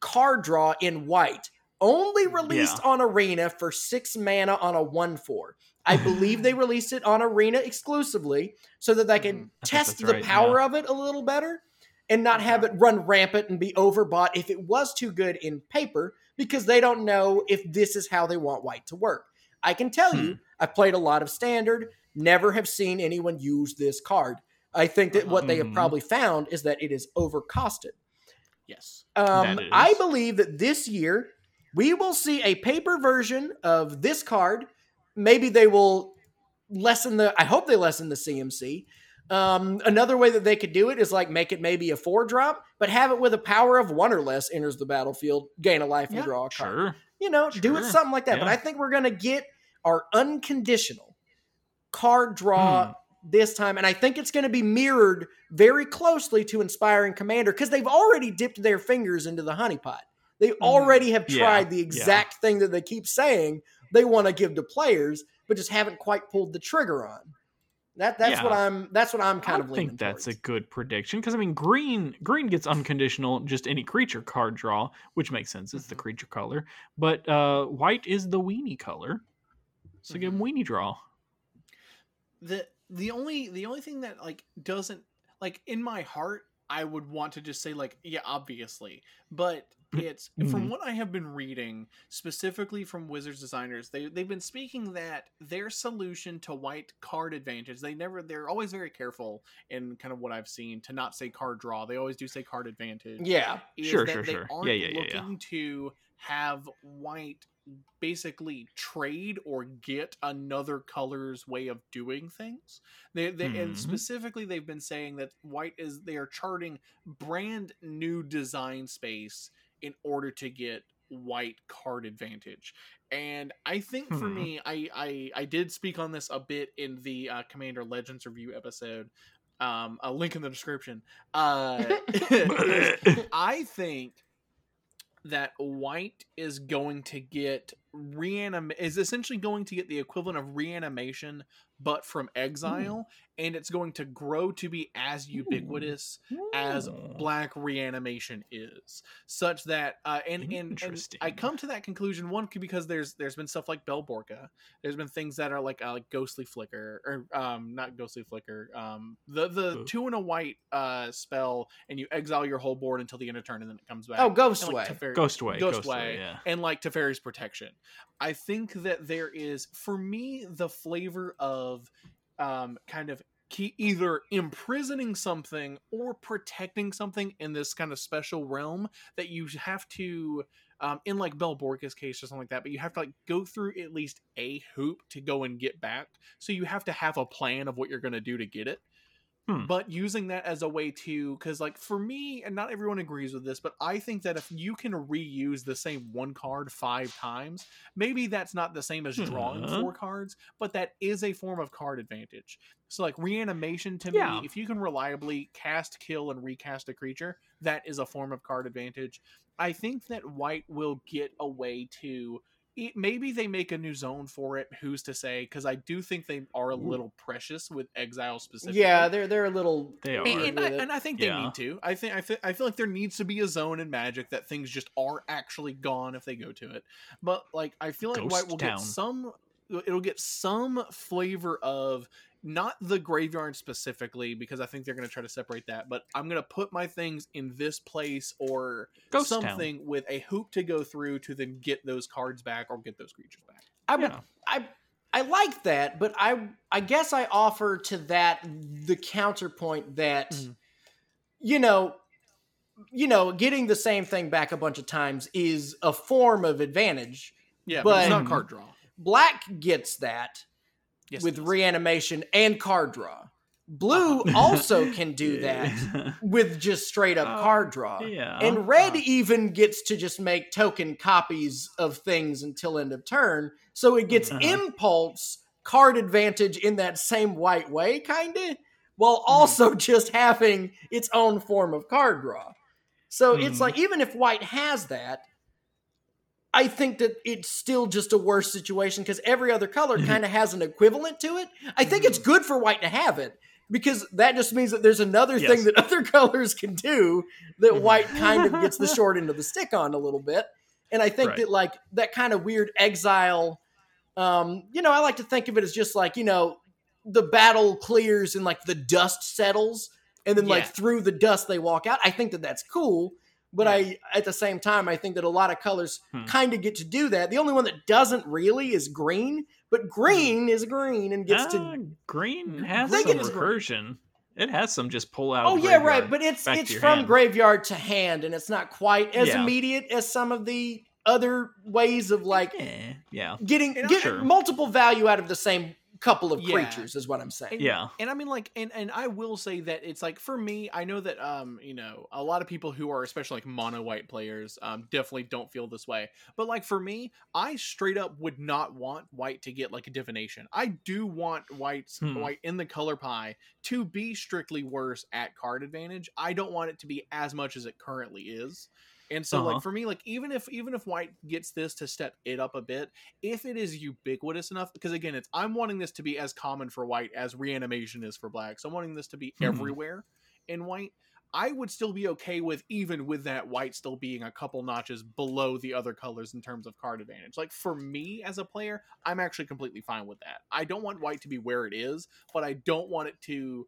card draw in white. Only released on Arena for six mana on a 1 4. I believe they released it on Arena exclusively so that they can mm-hmm. think test the right, power of it a little better and not have it run rampant and be overbought if it was too good in paper because they don't know if this is how they want white to work. I can tell Hmm. you, I've played a lot of standard, never have seen anyone use this card. I think that what they have Mhm. probably found is that it is overcosted. Yes. Um, I believe that this year we will see a paper version of this card. Maybe they will lessen the. I hope they lessen the CMC. Um, another way that they could do it is like make it maybe a four drop, but have it with a power of one or less enters the battlefield, gain a life, and Yeah, draw a card. Sure. You know, do it something like that. But I think we're gonna get our unconditional card draw Hmm. this time, and I think it's going to be mirrored very closely to Inspiring Commander because they've already dipped their fingers into the honeypot. They already have Yeah, tried the yeah. exact thing that they keep saying they want to give to players, but just haven't quite pulled the trigger on. That that's Yeah. what I'm. That's what I'm kind I of leaning towards. I think that's towards. a good prediction because I mean, green green gets unconditional just any creature card draw, which makes sense. It's the Mm-hmm. Mhm. creature color, but uh, white is the weenie color, so give Mm-hmm. them weenie draw. the the only the only thing that like doesn't like in my heart i would want to just say like yeah obviously but it's from Mhm. what i have been reading specifically from wizards designers they, they've been speaking that their solution to white card advantage they never they're always very careful in kind of what i've seen to not say card draw they always do say card advantage Yeah, Sure, sure, sure. Yeah, yeah, yeah, yeah. to have white basically trade or get another color's way of doing things. They, they and Mhm. specifically they've been saying that white is they are charting brand new design space in order to get white card advantage. And I think for Hmm. me, I, I I did speak on this a bit in the uh, Commander Legends review episode. Um, a link in the description. Uh, I think that white is going to get reanim is essentially going to get the equivalent of reanimation but from exile and it's going to grow to be as ubiquitous as black reanimation is such that uh and and, and i come to that conclusion one because there's there's been stuff like Bell Borca there's been things that are like uh, like ghostly flicker or um not ghostly flicker um the the two and a white uh spell and you exile your whole board until the end of turn and then it comes back Oh, Ghost And, like, Way. Teferi- Ghostway, Ghost Ghostway, Way, yeah. and like Teferi's protection. I think that there is, for me, the flavor of um, kind of key, either imprisoning something or protecting something in this kind of special realm that you have to. Um, in like Bell Borca's case or something like that, but you have to like go through at least a hoop to go and get back. So you have to have a plan of what you're going to do to get it. Hmm. but using that as a way to because like for me and not everyone agrees with this but i think that if you can reuse the same one card five times maybe that's not the same as drawing Uh-huh. four cards but that is a form of card advantage so like reanimation to Yeah. me if you can reliably cast kill and recast a creature that is a form of card advantage i think that white will get a way to maybe they make a new zone for it who's to say because i do think they are a little precious with exile specifically Yeah, they're they're a little. They are. and I, and I think they Yeah. need to. I think I feel, I feel like there needs to be a zone in Magic that things just are actually gone if they go to it. But like I feel like White will Town. get some. It'll get some flavor of not the graveyard specifically because I think they're going to try to separate that. But I'm going to put my things in this place or Ghost Town. something with a hoop to go through to then get those cards back or get those creatures back. I, Yeah. I I like that, but I I guess I offer to that the counterpoint that Mhm. you know you know getting the same thing back a bunch of times is a form of advantage. Yeah, but, it's But- not card draw. Black gets that Yes, with reanimation and card draw. Blue also can do that with just straight up Uh, card draw. yeah. And red Uh. even gets to just make token copies of things until end of turn. So it gets Uh-huh. impulse card advantage in that same white way, kinda, while Mm-hmm. also just having its own form of card draw. So it's Mhm. like even if white has that, I think that it's still just a worse situation because every other color Mm-hmm. kind of has an equivalent to it. I think it's good for white to have it because that just means that there's another Yes. thing that other colors can do that Mhm. white kind of gets the short end of the stick on a little bit. And I think Right. that like that kind of weird exile, um, you know, I like to think of it as just like, you know, the battle clears and like the dust settles and then like through the dust they walk out. I think that that's cool. But I, at the same time, I think that a lot of colors Hmm. kind of get to do that. The only one that doesn't really is green, but green is green and gets to Ah, green has some recursion. It has some just pull out. Oh yeah, right. But it's it's from hand. graveyard to hand, and it's not quite as Yeah. immediate as some of the other ways of like Eh, yeah, getting getting sure. multiple value out of the same couple of Yeah. creatures. Is what I'm saying. And- yeah. and I mean like and and I will say that it's like for me I know that um you know a lot of people who are especially like mono white players um definitely don't feel this way but like for me I straight up would not want white to get like a divination I do want white's Hmm. white in the color pie to be strictly worse at card advantage I don't want it to be as much as it currently is and so Uh-huh. like for me like even if even if white gets this to step it up a bit if it is ubiquitous enough because again it's i'm wanting this to be as common for white as reanimation is for black so i'm wanting this to be Mhm. everywhere in white i would still be okay with even with that white still being a couple notches below the other colors in terms of card advantage like for me as a player i'm actually completely fine with that i don't want white to be where it is but i don't want it to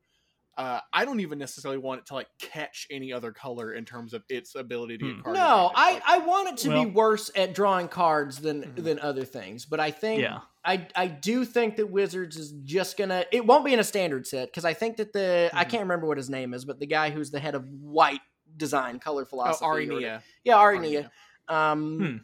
uh, I don't even necessarily want it to like catch any other color in terms of its ability to get Hmm. card No, advantage. I, I want it to Well- be worse at drawing cards than Mhm. than other things, but I think Yeah. I I do think that Wizards is just gonna it won't be in a standard set because I think that the I Mhm. can't remember what his name is, but the guy who's the head of white design color oh, philosophy. Ari or- Nieh. Yeah, Ari Ari Nieh. Nieh. Um, Hmm.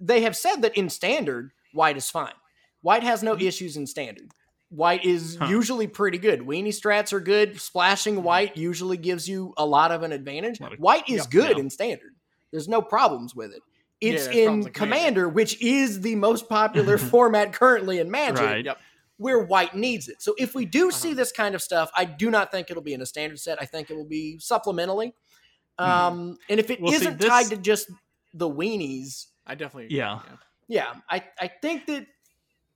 they have said that in standard, white is fine. White has no Mhm. issues in standard. White is Huh. usually pretty good. Weenie strats are good. Splashing white usually gives you a lot of an advantage. Of- White is Yep. good Yeah. in standard. There's no problems with it. It's there's in Commander, Commander. which is the most popular format currently in Magic, Right. Yep. where white needs it. So if we do see Uh-huh. this kind of stuff, I do not think it'll be in a standard set. I think it will be supplementally. Mm-hmm. Um, and if it Well, see, not this- tied to just the weenies, I definitely agree, Yeah. yeah, I, I think that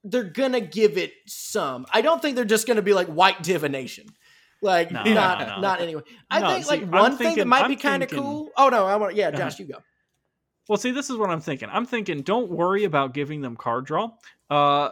they're gonna give it some. I don't think they're just gonna be like white divination. Like No, not no, no. not anyway. I think see, like I'm one thing that might I'm be kind of cool. Oh no, I want yeah, Uh-huh. Josh, you go. Well, see, this is what I'm thinking. I'm thinking, don't worry about giving them card draw. Uh,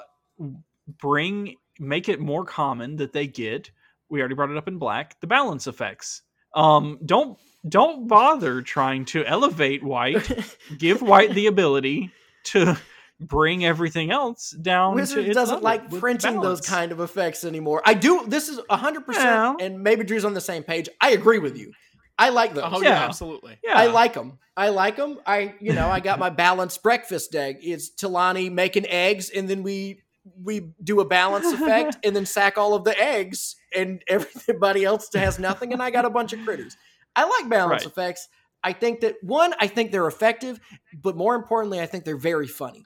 bring, make it more common that they get. We already brought it up in black. The balance effects. Um, don't don't bother trying to elevate white. Give white the ability to bring everything else down. to its doesn't like with printing those kind of effects anymore. I do. This is hundred Yeah. percent, and maybe Drew's on the same page. I agree with you. I like those. Oh yeah, Yeah. absolutely. Yeah, I like them. I like them. I, you know, I got my balanced breakfast egg. It's Talani making eggs, and then we we do a balance effect and then sack all of the eggs and everybody else has nothing and I got a bunch of critters. I like balance Right. effects. I think that one, I think they're effective, but more importantly, I think they're very funny.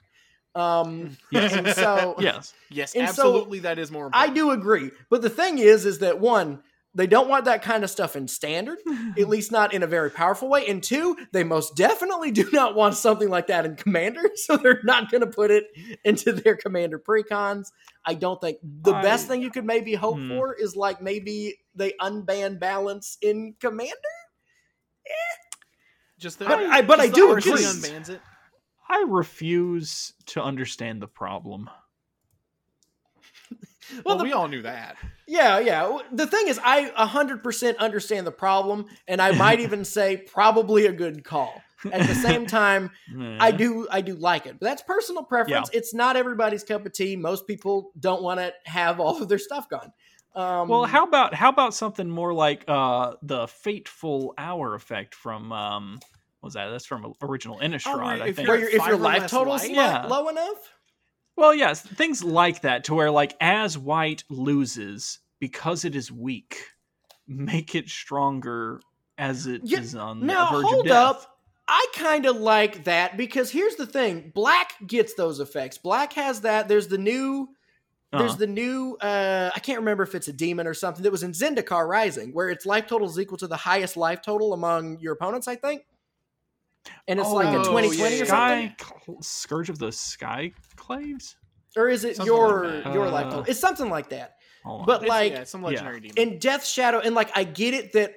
Um, Yes. and so yes. yes, And so, absolutely. that is more. I do agree. But the thing is, is that one, they don't want that kind of stuff in standard, at least not in a very powerful way. And two, they most definitely do not want something like that in Commander, so they're not going to put it into their Commander precons. I don't think the I- best thing you could maybe hope Hmm. for is like maybe they unban balance in Commander. Just the, But I- but just I do RC agree. unbans it. I refuse to understand the problem. Well, Well, the- we all knew that. Yeah, yeah. The thing is, I 100% understand the problem, and I might even say probably a good call. At the same time, I Eh. do I do like it. But that's personal preference. It's not everybody's cup of tea. Most people don't want to have all of their stuff gone. Um, Well, how about how about something more like uh the fateful hour effect from um what was that? That's from original Innistrad, where I think. where you're if your life less total's light? Yeah. low enough? Well, yes, things like that to where like as white loses because it is weak, make it stronger as it is Yeah, on Now the verge of hold death. up. I kind of like that because here's the thing: Black gets those effects. Black has that. There's the new. There's Uh-huh. the new. uh I can't remember if it's a demon or something that was in Zendikar Rising, where its life total is equal to the highest life total among your opponents. I think. And it's like a Oh, 2020 yeah, or something. Sky Scourge of the Sky Claves. Or is it Something your like your life Uh, total? It's something like that. But It's- like yeah, some legendary demon. in Death Shadow, and like I get it that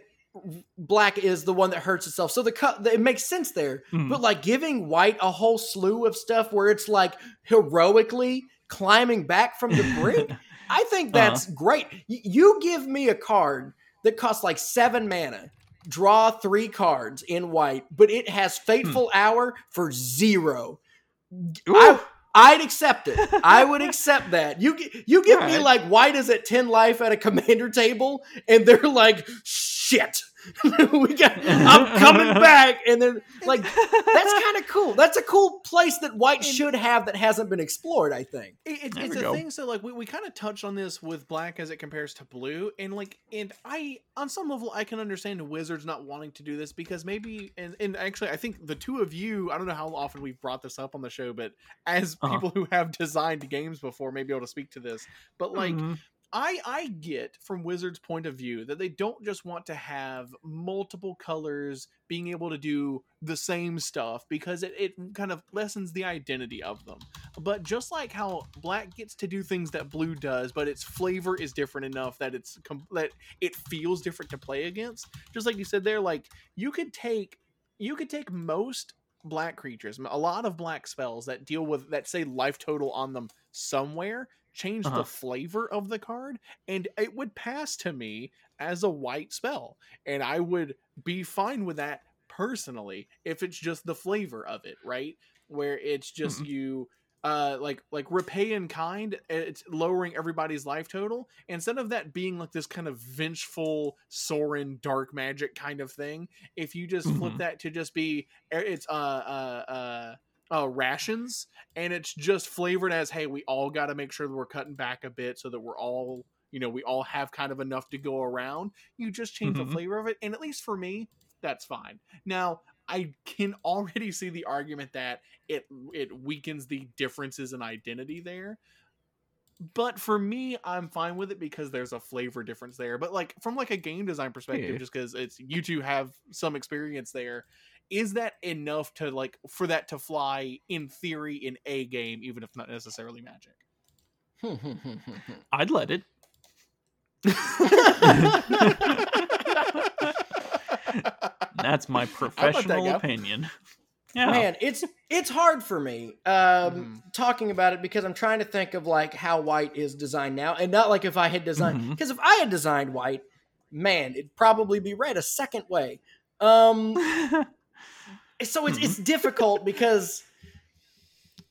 black is the one that hurts itself, so the cut it makes sense there. Mhm. But like giving white a whole slew of stuff where it's like heroically climbing back from the brink, I think that's great. Y- you give me a card that costs like seven mana. Draw three cards in white, but it has hmm. Fateful Hour for zero. I, I'd accept it. I would accept that. You you give me like white is at ten life at a commander table, and they're like, shit, we got. I'm coming back, and then like that's kind of cool. That's a cool place that white And- should have that hasn't been explored. I think. It, it, it's a go. thing. So like we, we kind of touched on this with black as it compares to blue, and like and I on some level I can understand Wizards not wanting to do this because maybe and and actually I think the two of you I don't know how often we've brought this up on the show, but as Uh-huh. people who have designed games before may be able to speak to this, but like. Mhm. I I get from Wizards' point of view that they don't just want to have multiple colors being able to do the same stuff because it, it kind of lessens the identity of them. But just like how black gets to do things that blue does, but its flavor is different enough that it's that it feels different to play against. Just like you said there, like you could take you could take most black creatures, a lot of black spells that deal with that say life total on them somewhere, change Uh-huh. the flavor of the card, and it would pass to me as a white spell, and I would be fine with that personally if it's just the flavor of it, right? Where it's just you uh like like repay in kind it's lowering everybody's life total instead of that being like this kind of vengeful soren dark magic kind of thing if you just flip Mhm. that to just be eh, it's uh uh uh uh, rations and it's just flavored as hey we all got to make sure that we're cutting back a bit so that we're all you know we all have kind of enough to go around you just change Mhm. the flavor of it and at least for me that's fine now i can already see the argument that it it weakens the differences in identity there but for me i'm fine with it because there's a flavor difference there but like from like a game design perspective Yeah. just because it's you two have some experience there is that enough to like for that to fly in theory in a game even if not necessarily magic I'd let it. That's my professional go. opinion. Yeah. Man, it's it's hard for me um, Mhm. talking about it because I'm trying to think of like how white is designed now, and not like if I had designed because if I had designed white, man, it'd probably be red a second way. Um, so it's it's difficult because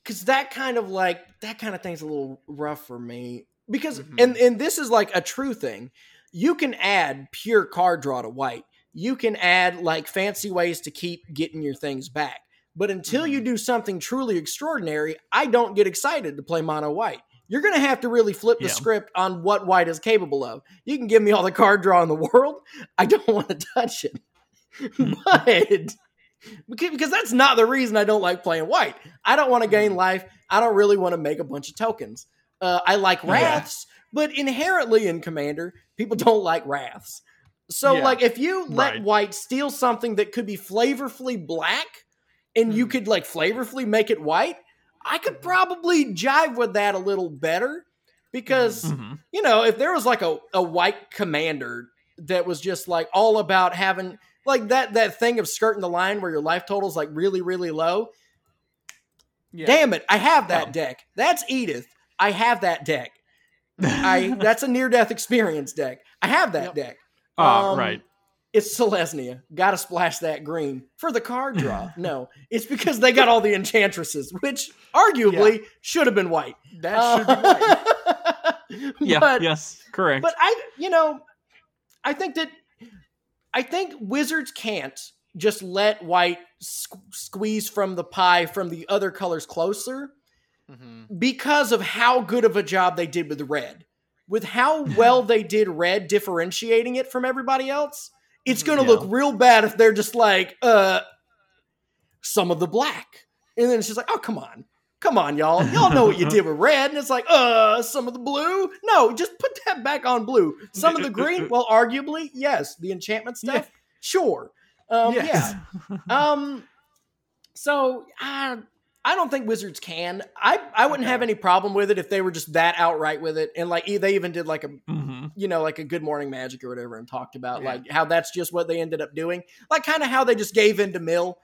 because that kind of like that kind of thing's a little rough for me because Mhm. and and this is like a true thing. You can add pure card draw to white. You can add like fancy ways to keep getting your things back. But until you do something truly extraordinary, I don't get excited to play mono white you're going to have to really flip the Yeah. script on what white is capable of. You can give me all the card draw in the world. I don't want to touch it. but because that's not the reason I don't like playing white. I don't want to gain life. I don't really want to make a bunch of tokens. Uh, I like Yeah. wraths, but inherently in Commander, people don't like wraths. So, Yeah. like, if you let Right. white steal something that could be flavorfully black, and you Mhm. could like flavorfully make it white, I could probably jive with that a little better because Mhm. you know, if there was like a, a white commander that was just like all about having like that that thing of skirting the line where your life total is like really, really low. Yeah. Damn it, I have that Yeah. deck. That's Edith. I have that deck. I that's a near death experience deck. I have that Yep. deck. Ah, Um, right. It's Selesnya. Gotta splash that green. For the card draw. No. It's because they got all the enchantresses, which arguably should have been white. That should be white. white. Yeah. but, yes. Correct. but I, you know, I think that I think wizards can't just let white squ- squeeze from the pie from the other colors closer Mhm. because of how good of a job they did with red. With how well they did red differentiating it from everybody else, it's going to Yeah. look real bad if they're just like, uh, some of the black. And then it's just like, oh, come on. Come on, y'all. Y'all know what you did with red. And it's like, uh, some of the blue? No, just put that back on blue. Some of the green? Well, arguably, yes. The enchantment stuff? Yeah. Sure. Um, Yes. Yeah. Um, so I, I don't think Wizards can. I I wouldn't Okay. have any problem with it if they were just that outright with it, and like they even did like a Mhm. you know like a Good Morning Magic or whatever, and talked about Yeah. like how that's just what they ended up doing, like kind of how they just gave in to Mill.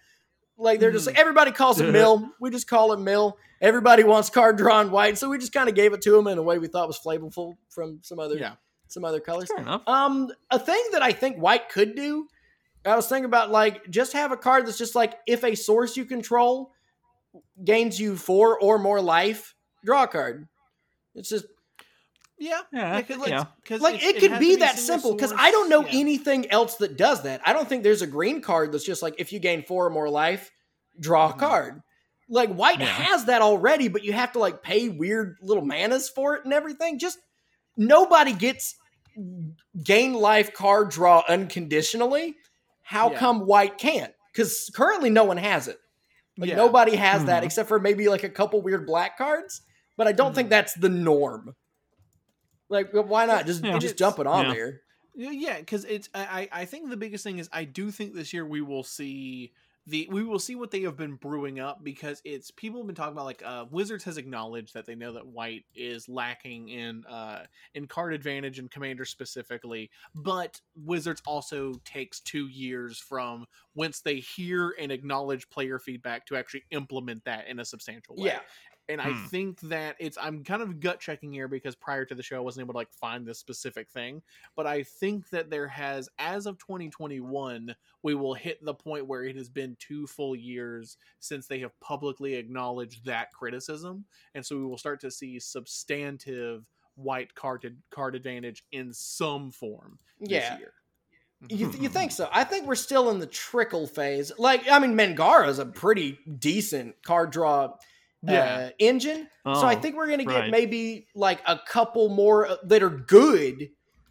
Like they're just like everybody calls it Mill, we just call it Mill. Everybody wants card drawn white, so we just kind of gave it to them in a way we thought was flavorful from some other Yeah. some other colors. Fair enough. Um, a thing that I think White could do, I was thinking about like just have a card that's just like if a source you control gains you four or more life, draw a card. It's just Yeah. Yeah. cause, yeah. Like it, could be that simple because. I don't know Yeah. anything else that does that. I don't think there's a green card that's just like if you gain four or more life, draw a Mhm. card. Like White Yeah. has that already, but you have to like pay weird little manas for it and everything. Just nobody gets gain life card draw unconditionally. How come White can't? Because currently no one has it. Like nobody has that Mhm. except for maybe like a couple weird black cards. But I don't think Mhm. that's the norm. Like, why not just Yeah. just dump it on Yeah. there? Yeah, yeah, because it's I, I I think the biggest thing is I do think this year we will see the we will see what they have been brewing up because it's people have been talking about like uh Wizards has acknowledged that they know that white is lacking in uh in card advantage and commander specifically, but Wizards also takes two years from once they hear and acknowledge player feedback to actually implement that in a substantial way. Yeah. And I Hmm. think that it's I'm kind of gut checking here because prior to the show I wasn't able to like find this specific thing, but I think that there has as of 2021 we will hit the point where it has been two full years since they have publicly acknowledged that criticism, and so we will start to see substantive white card card advantage in some form this Yeah. year. You, you think so? I think we're still in the trickle phase. Like, I mean, Mangara is a pretty decent card draw uh, Yeah. engine. so I Oh, think we're going to get right. maybe like a couple more uh, that are good,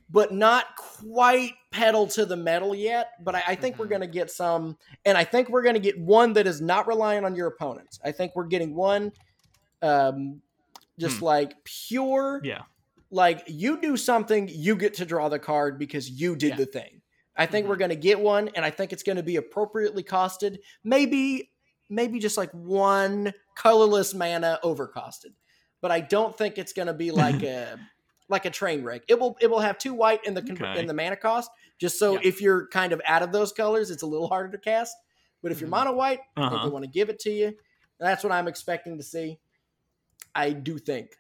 but not quite pedal to the metal yet. But I, I think we're Mhm. going to get some, and I think we're going to get one that is not relying on your opponents. I think we're getting one um, just Hmm. like pure Yeah. like you do something, you get to draw the card because you did Yeah. the thing. I think Mhm. we're going to get one, and I think it's going to be appropriately costed. Maybe, maybe just like one colorless mana overcosted, but I don't think it's going to be like a like a train wreck. It will it will have two white in the con- Okay. in the mana cost, just so Yeah. if you're kind of out of those colors, it's a little harder to cast. But if you're Mhm. mono white, I think Uh-huh. they want to give it to you. That's what I'm expecting to see. I do think.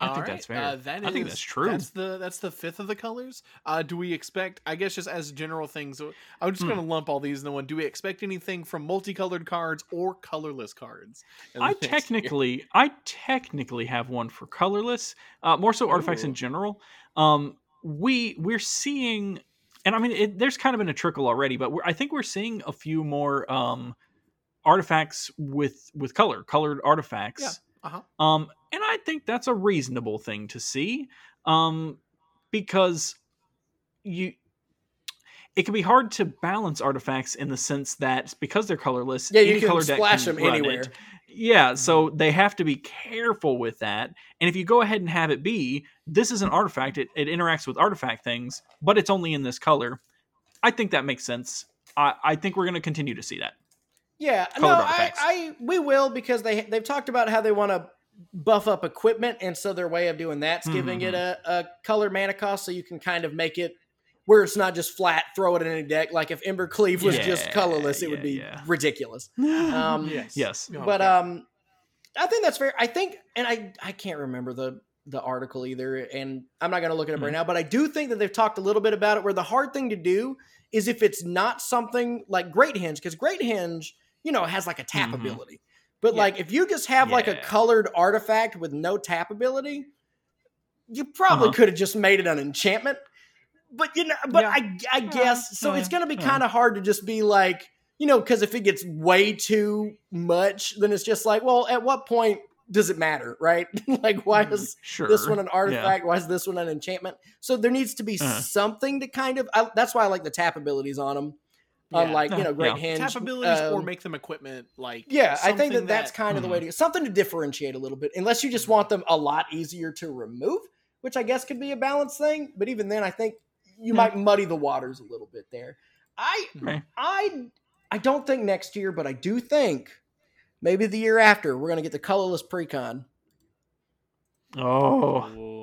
I think All that's fair. Uh, that I think that's true. That's the that's the fifth of the colors. Uh, do we expect? I guess just as general things, uh, I'm just Hmm. going to lump all these in the one. Do we expect anything from multicolored cards or colorless cards? I next year? technically, I technically have one for colorless. Uh, more so artifacts Ooh. in general. Um, we we're seeing, and I mean, it, there's kind of been a trickle already, but we're, I think we're seeing a few more um, artifacts with with color, colored artifacts. Yeah. Uh-huh. Um, and I think that's a reasonable thing to see, um, because you it can be hard to balance artifacts in the sense that because they're colorless, Yeah, you can color splash can them anywhere. it. Yeah, so they have to be careful with that. And if you go ahead and have it be, this is an artifact, it, it interacts with artifact things, but it's only in this color. I think that makes sense. I, I think we're going to continue to see that. Yeah, Colored no, I. I we will because they they've talked about how they want to buff up equipment, and so their way of doing that's giving it a, a color mana cost, so you can kind of make it where it's not just flat, throw it in a deck. Like if Embercleave was just colorless, it would be yeah. ridiculous. Um, Yes. Yes. Oh, but okay. um, I think that's fair. I think, and I I can't remember the the article either, and I'm not going to look it up right Hmm. now. But I do think that they've talked a little bit about it. Where the hard thing to do is if it's not something like Great Henge, because Great Henge, you know, has like a tap Mhm. ability. But Yeah. like if you just have like a colored artifact with no tap ability, you probably Uh-huh. could have just made it an enchantment. But you know, but Yeah. I I guess so. yeah, It's going to be yeah. kind of hard to just be like you know, because if it gets way too much, then it's just like, well, at what point does it matter, right? like, why is Sure. this one an artifact? Why is this one an enchantment? So there needs to be Uh-huh. something to kind of. I, that's why I like the tap abilities on them. Yeah. Unlike you know, Yeah. Great Henge tap abilities or um, make them equipment like yeah, I think something that that's kind of the way hmm. to something to differentiate a little bit. Unless you just hmm. want them a lot easier to remove, which I guess could be a balance thing. But even then, I think you Yeah. might muddy the waters a little bit there. I Okay. I I don't think next year, but I do think maybe the year after we're gonna get the colorless precon. Oh.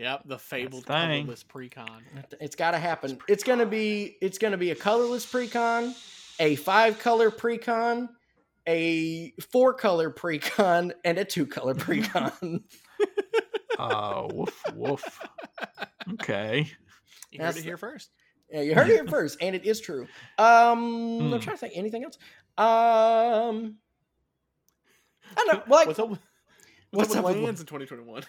Ooh. Yep, the fabled That's thing. colorless precon. It's got to happen. It's gonna be it's gonna be a colorless precon, a five color precon, a four color precon, and a two color precon. Uh, woof woof. Okay. You That's heard it the- here first. Yeah, you heard it here first, and it is true. Um, I'm Hmm. trying to think anything else. Um, I don't know. Like, what's up? What's, what's up up with with- lands in 2021?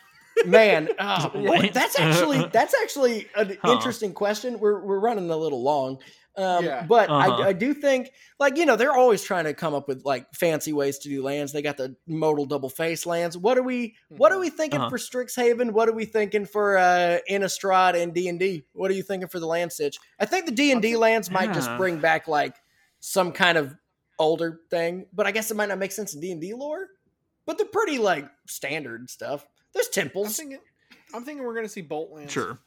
Man, uh, Lance. that's actually that's actually an Huh. interesting question. We're we're running a little long, um, Yeah. but Uh-huh. I, I do think like you know they're always trying to come up with like fancy ways to do lands. They got the modal double face lands. What are we what are we thinking Uh-huh. for Strixhaven? What are we thinking for uh, Innistrad and D and D? What are you thinking for the land sitch? I think the D and D lands might just bring back like some kind of older thing, but I guess it might not make sense in D and D lore. But they're pretty like standard stuff. There's I'm temples. thinking, I'm thinking we're gonna see bolt lands. Sure.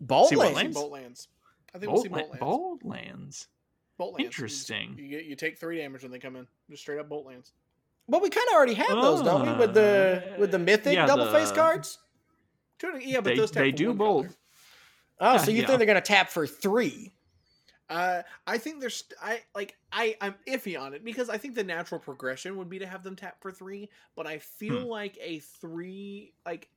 Ball See what We'll lands. lands? bolt lands. I think we'll see Bold, bolt la- lands. Bolt lands. Interesting. You get you take three damage when they come in. Just straight up bolt lands. Well, we kind of already have those, don't we? With the uh, with the mythic yeah, double face cards. Yeah, but They, those tap they for do one bold. color. Oh, so you Yeah. think they're gonna tap for three? Uh, I think there's I like I I'm iffy on it because I think the natural progression would be to have them tap for three, but I feel Hmm. like a three like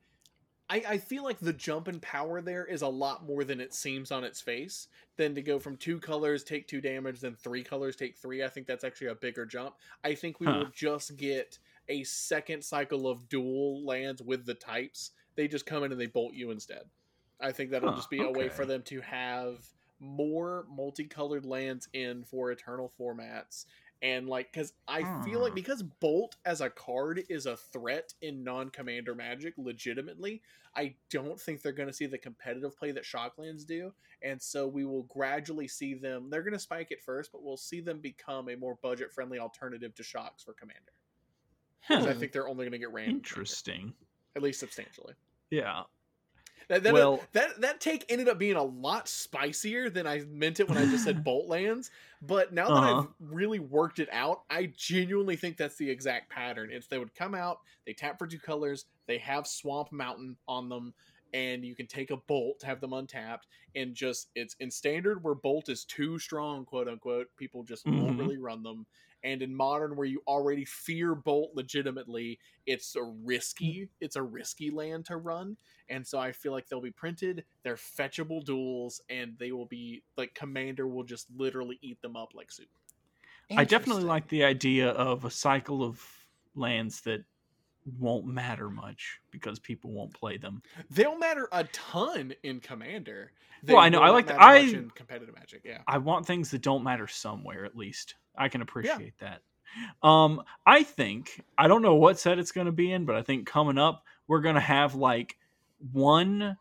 I I feel like the jump in power there is a lot more than it seems on its face than to go from two colors take two damage then three colors take three. I think that's actually a bigger jump. I think we Huh. will just get a second cycle of dual lands with the types. They just come in and they bolt you instead. I think that'll Huh, just be a way for them to have more multicolored lands in for eternal formats and like because i feel like Hmm. because bolt as a card is a threat in non-commander magic legitimately i don't think they're going to see the competitive play that shocklands do and so we will gradually see them they're going to spike it first but we'll see them become a more budget friendly alternative to shocks for commander 'Cause i Hmm. think they're only going to get ran in Commander, Interesting. at least substantially Yeah. That, that, Well- that that take ended up being a lot spicier than I meant it when I just said bolt lands. But now that Uh-huh. I've really worked it out, I genuinely think that's the exact pattern. It's they would come out, they tap for two colors, they have Swamp Mountain on them, and you can take a bolt, to have them untapped, and just it's in standard where bolt is too strong, quote unquote. People just won't Mhm. really run them. And in modern, where you already fear bolt legitimately, it's a risky, it's a risky land to run and so I feel like they'll be printed. They're fetchable duals, and they will be like Commander will just literally eat them up like soup. I definitely like the idea of a cycle of lands that won't matter much because people won't play them. They'll matter a ton in Commander. They Well, I know, I like the- I- in competitive Magic. Yeah, I want things that don't matter somewhere at least. I can appreciate that. Um, I think I don't know what set it's going to be in, but I think coming up we're going to have like one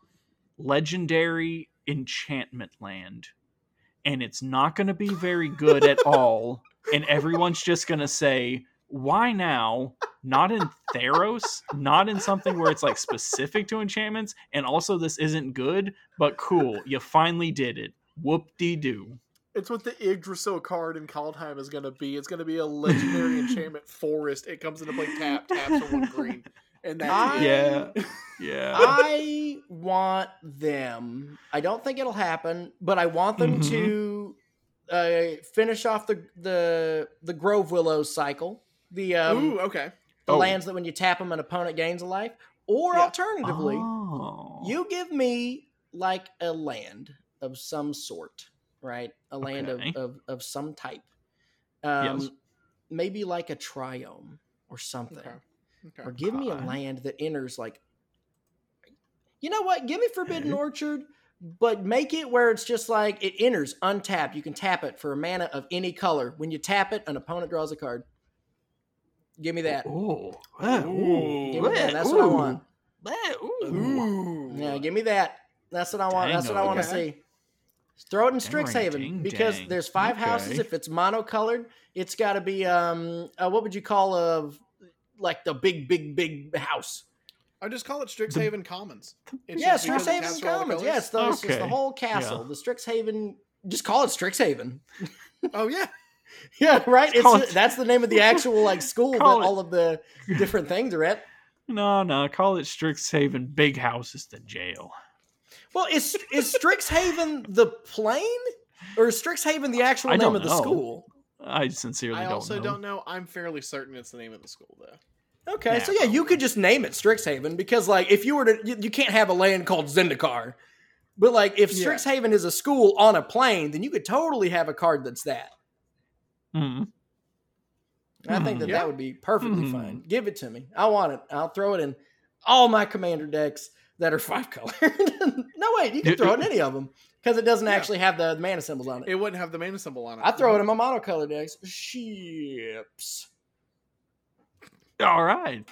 legendary enchantment land, and it's not going to be very good at all, and everyone's just going to say, "Why now?" Not in Theros, not in something where it's like specific to enchantments, and also this isn't good, but cool. You finally did it. Whoop de doo. It's what the Yggdrasil card in Kaldheim is going to be. It's going to be a legendary enchantment forest. It comes into play tap, taps for one green. And that's I- it. Yeah. Yeah. I want them. I don't think it'll happen, but I want them Mhm. to uh, finish off the the the Grove Willow cycle. The um, Ooh, okay. the Oh. lands that when you tap them, an opponent gains a life. Or Yeah. alternatively, Oh. you give me like a land of some sort, right? A land Okay. of, of of some type. Um, Yes. Maybe like a triome or something. Okay. Okay. Or give me a land that enters like. You know what? Give me Forbidden Okay. Orchard, but make it where it's just like it enters untapped. You can tap it for a mana of any color. When you tap it, an opponent draws a card. Give me that. Oh. Ooh. Give me that. That's what I want. Ooh. Yeah, give me that. That's what I want. That's what I want to Okay. see. Throw it in Strixhaven ding, because dang. there's five houses. If it's monocolored, it's got to be um, uh, what would you call a like the big, big, big house? I just call it Strixhaven Commons. It's yeah, just Strixhaven taps for all the Commons. colors. Yeah, it's the, it's the whole castle. Yeah. The Strixhaven. Just call it Strixhaven. Oh yeah. Yeah, right. It's Call it- that's the name of the actual like school that it- all of the different things are at. No, no. Call it Strixhaven. Big house is the jail. Well, is is Strixhaven the plane, or is Strixhaven the actual I name of the know. school? I sincerely I don't also know. don't know. I'm fairly certain it's the name of the school though. Okay, Yeah, so yeah, you could just name it Strixhaven because, like, if you were to, you, you can't have a land called Zendikar, but like, if Yeah. Strixhaven is a school on a plane, then you could totally have a card that's that. Mhm. I think that. Yeah. that would be perfectly Mhm. fine. Give it to me. I want it. I'll throw it in all my commander decks that are five color. no, wait, you can throw it in any of them because it doesn't Yeah. actually have the mana symbols on it. It wouldn't have the mana symbol on it. I throw it in my monocolor decks. Ships. All right.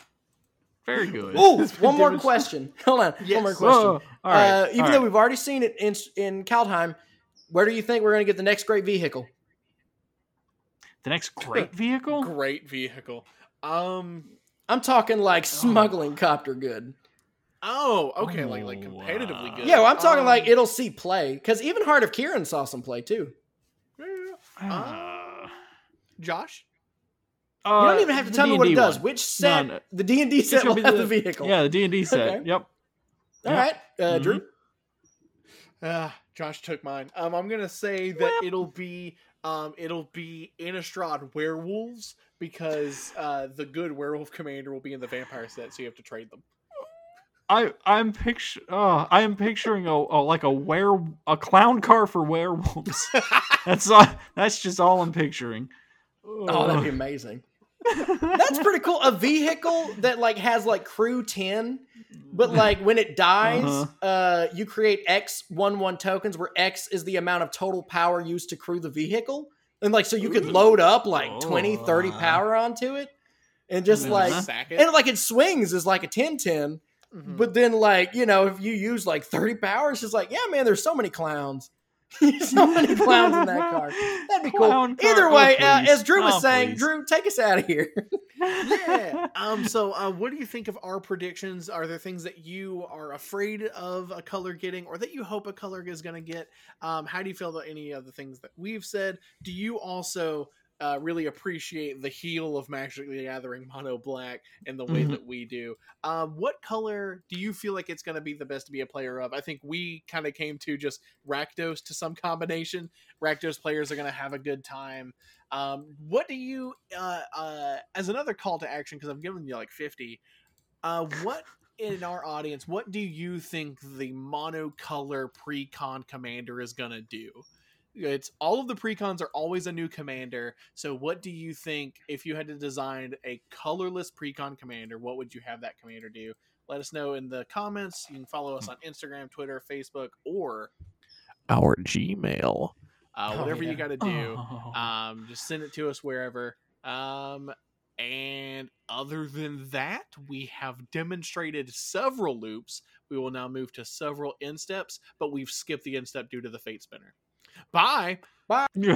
Very good. Ooh, one more question. Hold on. Yes. One more question. Whoa. All right. uh, even all though right. we've already seen it in in Kaldheim, where do you think we're going to get the next great vehicle? The next great vehicle. Great vehicle. Um. I'm talking like Smuggler's Copter good. Oh, okay. Like like Oh, competitively uh, good. Yeah, well, I'm talking Um, like it'll see play because even Heart of Kiran saw some play too. Uh, Josh. You don't even have to tell me what it does. One. Which set? no. The D and D set will be have the- the vehicle. Yeah, the D and D set. Okay. Yep. All yeah. right, uh, Drew. Ah, Josh took mine. Um, I'm gonna say that it'll be um, it'll be Innistrad werewolves because uh, the good werewolf commander will be in the vampire set, so you have to trade them. I I'm picture. Oh, I am picturing a, a like a were a clown car for werewolves. that's all. That's just all I'm picturing. Oh, that'd be amazing. That's pretty cool. A vehicle that like has like crew ten, but like when it dies, Uh-huh. uh you create X one one tokens where X is the amount of total power used to crew the vehicle. And like so you could load up like 20, 30 Oh. power onto it. And just Uh-huh. like sack it. and like it swings is like a 10 10. Mhm. But then like, you know, if you use like 30 power, it's just like, yeah, man, there's so many clowns. so many clowns in that card. That'd be cool. Car- Either oh, way, uh, as Drew was Oh, saying, please. Drew, take us out of here. yeah. Um. So, uh, what do you think of our predictions? Are there things that you are afraid of a color getting, or that you hope a color is going to get? Um. How do you feel about any of the things that we've said? Do you also uh, really appreciate the heel of Magic the Gathering Mono Black and the way Mhm. that we do? Um. What color do you feel like it's going to be the best to be a player of? I think we kind of came to just Rakdos to some combination. Rakdos players are going to have a good time. Um, what do you, uh, uh, as another call to action, because I've given you like 50, uh, what in our audience, what do you think the monocolor precon commander is going to do? It's all of the precons are always a new commander. So, what do you think if you had to design a colorless precon commander? What would you have that commander do? Let us know in the comments. You can follow us on Instagram, Twitter, Facebook, or our Gmail. Uh, Oh, whatever yeah. you got to do Oh. um, just send it to us wherever Um, and other than that, we have demonstrated several loops. We will now move to several insteps, but we've skipped the instep due to the Fatespinner. Bye. Bye.